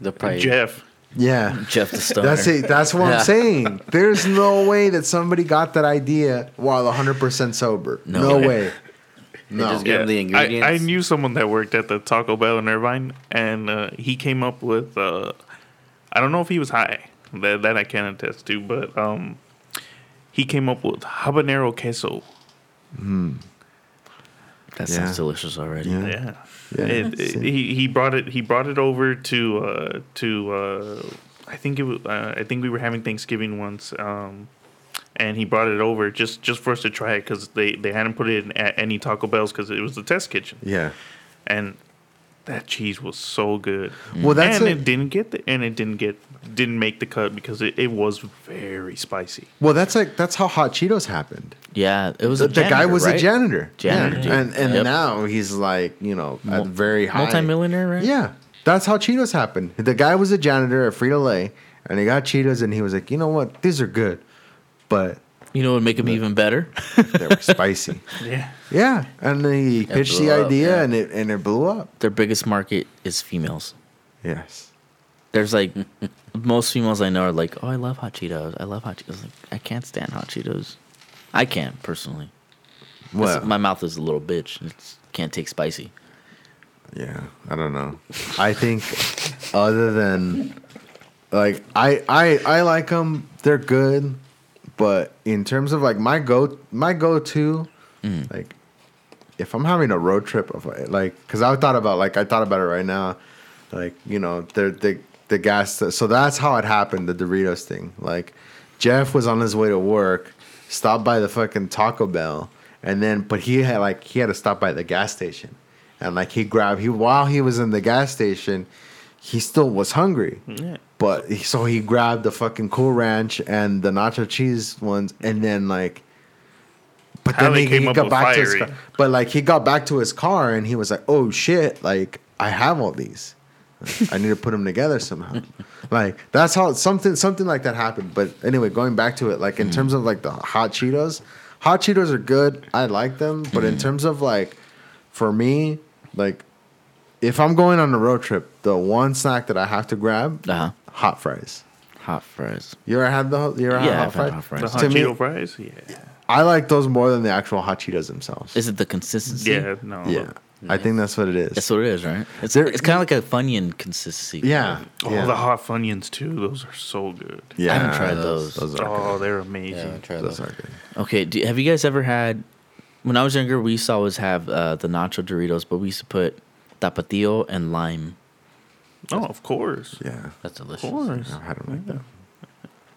The probably Jeff. Yeah. Jeff the Stoner. That's it. That's what Yeah. I'm saying. There's no way that somebody got that idea while 100% sober. No No, way. way. No. just Give them the I, I knew someone that worked at the Taco Bell in Irvine, and uh, he came up with. Uh, I don't know if he was high. That that I can attest to, but um, he came up with habanero queso. that Yeah. sounds delicious already. Yeah. Yeah. Yeah. It, it- he he brought it he brought it over to uh, to uh, I think it was uh, I think we were having Thanksgiving once um, and he brought it over just just for us to try it because they they hadn't put it in at any Taco Bells because it was the test kitchen Yeah. and that cheese was so good Well, that's and a- it didn't get the and it didn't get didn't make the cut because it, it was very spicy Well, that's like that's how Hot Cheetos happened. Yeah, it was The, a the guy was right? a janitor. Janitor, Yeah. And and Yep. now he's like, you know, Mul- at very high. Multi-millionaire, right? Yeah. That's how Cheetos happened. The guy was a janitor at Frito Lay and he got Cheetos and he was like, you know what? These are good. But You know what would make him even better? they were spicy. yeah Yeah. And then he pitched blew the up, idea yeah. and it and it blew up. Their biggest market is females. Yes. There's like most females I know are like, oh, I love hot Cheetos. I love hot Cheetos. Like, I can't stand hot Cheetos. I can't personally. Well, my mouth is a little bitch. It can't take spicy. Yeah, I don't know. I think other than like I I I like them. They're good, but in terms of like my go my go to, mm-hmm. like if I'm having a road trip of like because I thought about like I thought about it right now, like you know they're the the gas. So that's how it happened. The Doritos thing. Like Jeff was on his way to work, stopped by the fucking Taco Bell, and then but he had like he had to stop by the gas station, and like he grabbed he while he was in the gas station, he still was hungry. yeah But so he grabbed the fucking Cool Ranch and the nacho cheese ones, and then like, but then he, he got back to his car. But like he got back to his car and he was like, "Oh shit! Like I have all these. I need to put them together somehow." like that's how something something like that happened. But anyway, going back to it, like in terms of like the hot Cheetos, hot Cheetos are good. I like them, but in terms of like, for me, like if I'm going on a road trip, the one snack that I have to grab, Uh huh. hot fries. Hot fries. You ever had the you ever had Yeah, hot I've fries? had hot the fries. hot To me- Cheeto fries yeah I like those more than the actual hot Cheetos themselves. Is it the consistency? yeah no yeah, I think that's what it is. That's what it is, right? It's There- it's kind of like a Funyun consistency. yeah, Oh, yeah. the hot Funyuns too. Those are so good. yeah. I haven't tried those. Those are Oh, good. they're yeah, amazing. try Those those. are good. Okay. Do, have you guys ever had? When I was younger, we used to always have uh, the nacho Doritos, but we used to put tapatio and lime. oh, of course. Yeah, That's Of delicious. course. I've had them like that.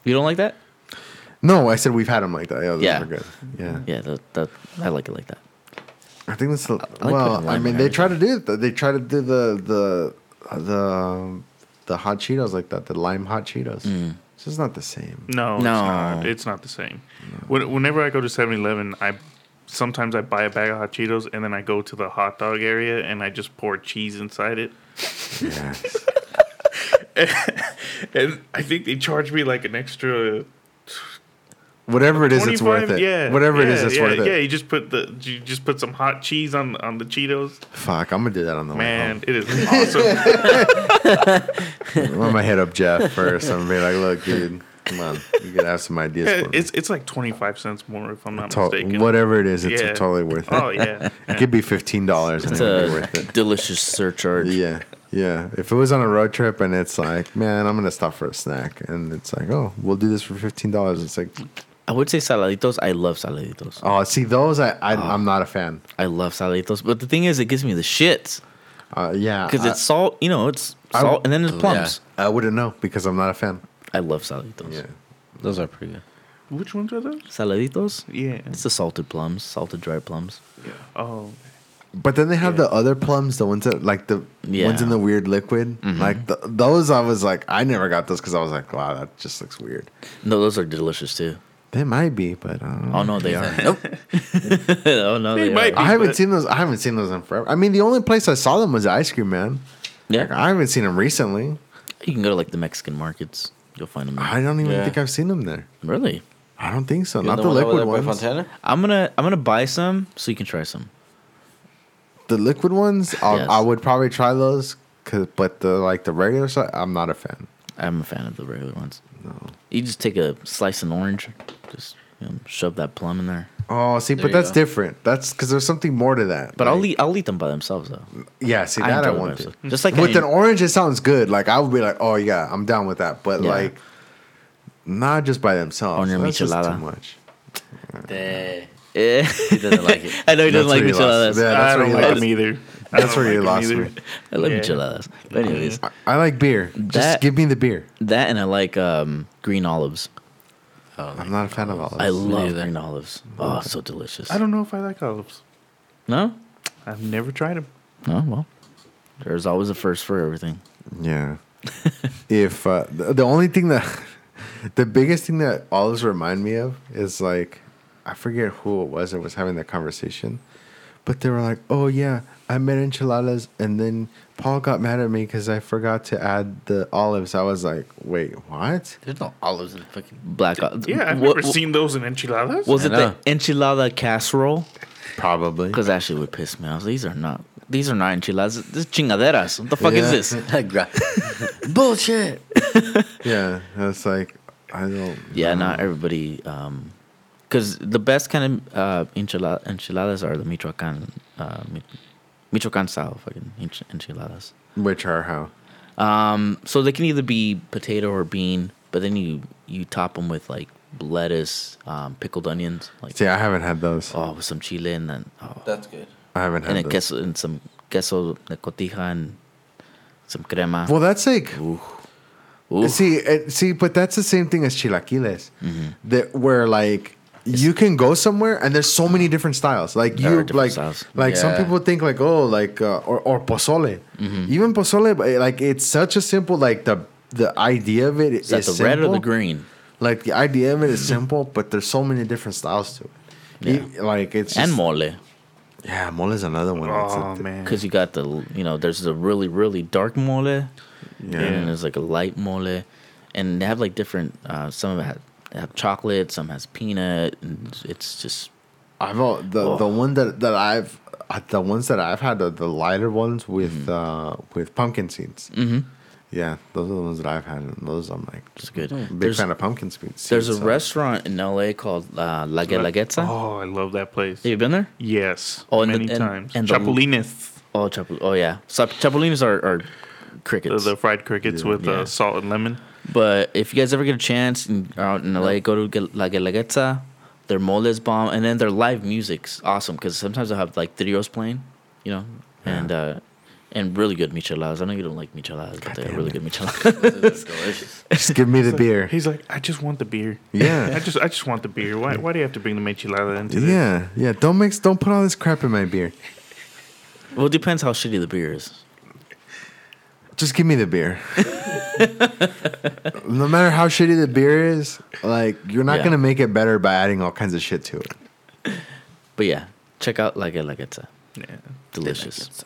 You don't like that? No, I said we've had them like that. Yeah, those Yeah. are good. Yeah, Yeah, that, that I like it like that. I think that's the, like well. I mean, they try to do it. They try to do the the the um, the hot Cheetos like that. The lime hot Cheetos. Mm. It's just not the same. No, No. it's not. It's not the same. When, whenever I go to 7-Eleven, I sometimes I buy a bag of hot Cheetos and then I go to the hot dog area and I just pour cheese inside it. Yeah, And I think they charge me like an extra whatever it is, it's worth it. Yeah, whatever it yeah, is, it's yeah, worth it. Yeah, you just put the you just put some hot cheese on on the Cheetos. Fuck, I'm gonna do that on the way home. Man, it is awesome. I'm gonna hit up Jeff first. I'm gonna be like, look, dude, come on, you gotta have some ideas Yeah, for me. it's it's like twenty five cents more if I'm not To- mistaken. whatever it is, it's Yeah. totally worth it. Oh yeah. It could be fifteen dollars and It's it would be a worth it. delicious surcharge. Yeah, yeah. If it was on a road trip and it's like, man, I'm gonna stop for a snack, and it's like, oh, we'll do this for fifteen dollars. It's like, I would say saladitos. I love saladitos. Oh, see those I, I Oh. I'm not a fan. I love saladitos. But the thing is, it gives me the shits Uh, yeah, because I- it's salt. You know, it's I- salt, and then there's plums. I wouldn't know because I'm not a fan. I love saladitos. Yeah. Those are pretty good. Which ones are those? Saladitos. Yeah. It's the salted plums, salted dried plums. Yeah. Oh, But then they have Yeah. the other plums, the ones that like the ones in Mm-hmm. the weird liquid. Like th those, I was like, I never got those because I was like, wow, that just looks weird. No, those are delicious too. They might be, but I don't know. Oh no, they are. nope. oh no, They they, might are. I haven't but- seen those. I haven't seen those in forever. I mean, the only place I saw them was Ice Cream Man. Like, Yeah, I haven't seen them recently. you can go to like the Mexican markets. You'll find them. There. I don't even Yeah. think I've seen them there. Really? I don't think so. You Not know the one liquid ones. Fontana? I'm gonna I'm gonna buy some so you can try some. The liquid ones, I'll, Yes. I would probably try those. Cause, but the like the regular side, I'm not a fan. I'm a fan of the regular ones. No. You just take a slice of orange, just you know, shove that plum in there. Oh, see, There but you that's go. different. That's because there's something more to that. But Like, I'll eat I'll eat them by themselves though. Yeah, see that I, enjoy them want to. themselves. Just like with I- an orange, it sounds good. Like I would be like, oh yeah, I'm down with that. But Yeah. like, not just by themselves. On your That's just michelada. too much. Eh. He doesn't like it. I know he doesn't That's like where you lost- micheladas. Yeah, that's I where don't you like lost them either. I That's don't where you like 'em lost either. me. I love Yeah. micheladas. But anyways, I, I like beer. Just give me the beer. that and I like um, green olives. Oh, I'm not a fan of olives. I love neither. green olives. Oh, so delicious. I don't know if I like olives. No, I've never tried them. Oh Well, there's always a first for everything. Yeah. if uh, the, the only thing that the biggest thing that olives remind me of is like I forget who it was that was having that conversation, but they were like, "Oh yeah, I made enchiladas, and then Paul got mad at me because I forgot to add the olives." I was like, "Wait, what?" There's no olives in fucking. Black. o- Yeah, I've What- never seen those in enchiladas. Was it the enchilada casserole? Probably. Because that shit would piss me off. These are not. These are not enchiladas. This is chingaderas. What the fuck Yeah. is this? Bullshit. Yeah, it's like I don't. Yeah, know. not everybody. Um, because the best kind of uh, enchilada, enchiladas are the Michoacan, uh, Michoacan style fucking enchiladas. Which are how? Um, so they can either be potato or bean, but then you you top them with like lettuce, um, pickled onions, like See, I haven't had those. oh with some chile and then oh, That's good. I haven't had and a those. queso and some queso de cotija and some crema. Well, that's like Ooh. See, see, but that's the same thing as chilaquiles, Mm-hmm. that where like you can go somewhere and there's so many different styles. Like There you, different like, styles. like some people think like oh, like uh, or or pozole, Mm-hmm. even pozole, but like it's such a simple like the the idea of it Is that is the red or the green? Like the idea of it is simple, but there's so many different styles to it. Yeah. E- like it's And just- mole. Yeah, mole is another one. Oh man. Because you got the, you know, there's a really, really dark mole. Yeah. And there's like a light mole. And they have like different, uh, some of it have, have chocolate, some has peanut. And it's just, I've al- the Oh. the one that that I've uh, the ones that I've had are the lighter ones with Mm-hmm. uh with pumpkin seeds. mhm, Yeah, those are the ones that I've had, and those I'm like it's good. big There's, fan of pumpkin seeds. there's a so- restaurant in LA called uh, La Guelaguetza. Oh, I love that place. Have you been there? Yes. Oh, and the- many and- times. and the- Chapulines. Oh, chapu- oh yeah. So, chapulines are, are The, crickets. the fried crickets Yeah. with Yeah. uh, salt and lemon. But if you guys ever get a chance and are out in LA, go to La Guelaguetza. Their mole is bomb, and then their live music's awesome because sometimes they'll have like trios playing, you know, and uh, and really good micheladas. I know you don't like micheladas, but they're really it. good micheladas. That's delicious. Just give me the beer. He's like, I just want the beer. Yeah. I just, I just want the beer. Why, why do you have to bring the enchilada into this? Yeah, yeah. Don't mix. Don't put all this crap in my beer. well, it depends how shitty the beer is. Just give me the beer. no matter how shitty the beer is, like you're not Yeah. gonna make it better by adding all kinds of shit to it. But yeah, check out La Guelaguetza. Yeah. Delicious.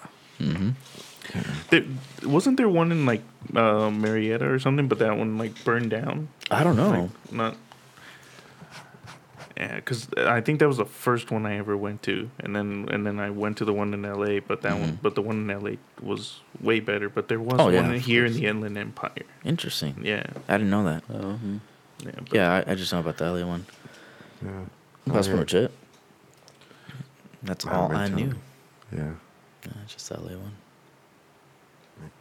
There, wasn't there one in like uh, Marietta or something, but that one like burned down? I don't know. Like, not. Yeah, because I think that was the first one I ever went to, and then and then I went to the one in L.A. But that one, but the one in L.A. was way better. But there was Mm-hmm. Oh, yeah, one of here in the Inland Empire. Interesting. Yeah, I didn't know that. Oh, hmm. yeah, but Yeah, I, I just know about the LA one. Yeah. That's Oh, pretty much it. That's I all I knew. them. Yeah. Yeah, just the LA one.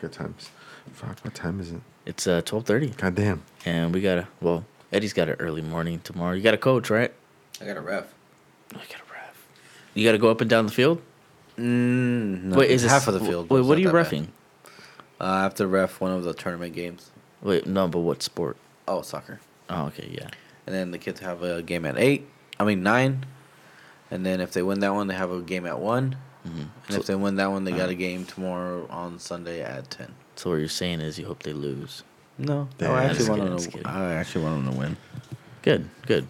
Good times. Fuck. What time is it? It's uh twelve thirty, God damn. and we gotta. Well, Eddie's got an early morning tomorrow. You got a coach, right? I got a ref. You got a ref. You got to go up and down the field. Mm, no, Wait, is this- half of the field. Wait, what are you that refing? Uh, I have to ref one of the tournament games. Wait, no, but what sport? Oh, soccer. Oh, okay, yeah. And then the kids have a game at eight. I mean nine. And then if they win that one, they have a game at one. hmm And if they win that one, they Uh-huh. got a game tomorrow on Sunday at ten. So what you're saying is you hope they lose. No, Damn. I actually want them to. I actually want them to win. Good, good.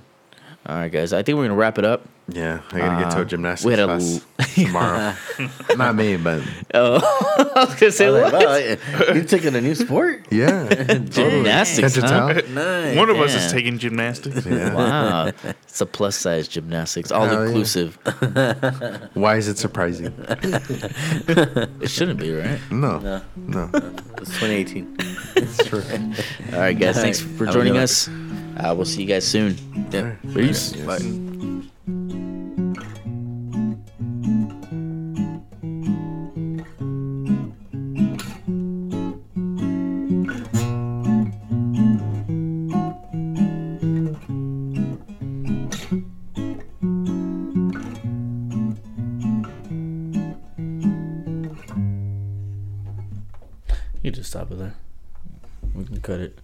All right, guys. I think we're gonna wrap it up. Yeah, I gotta get to Uh, a gymnastics we had a class l- tomorrow. Not me, but Oh, I was gonna say what? like, wow, you taking a new sport? yeah. Gymnastics, Can't huh? tell? Nice. One of us is Yeah. taking gymnastics. Yeah. Wow, it's a plus size gymnastics, all Hell yeah. inclusive. Why is it surprising? It shouldn't be, right? No, No, no. it's 2018. It's true. All right, guys. Thanks for Have a joining good one. us. Uh, we'll see you guys soon. Yeah. Peace. Yes. Bye. You just stop it there. We can cut it.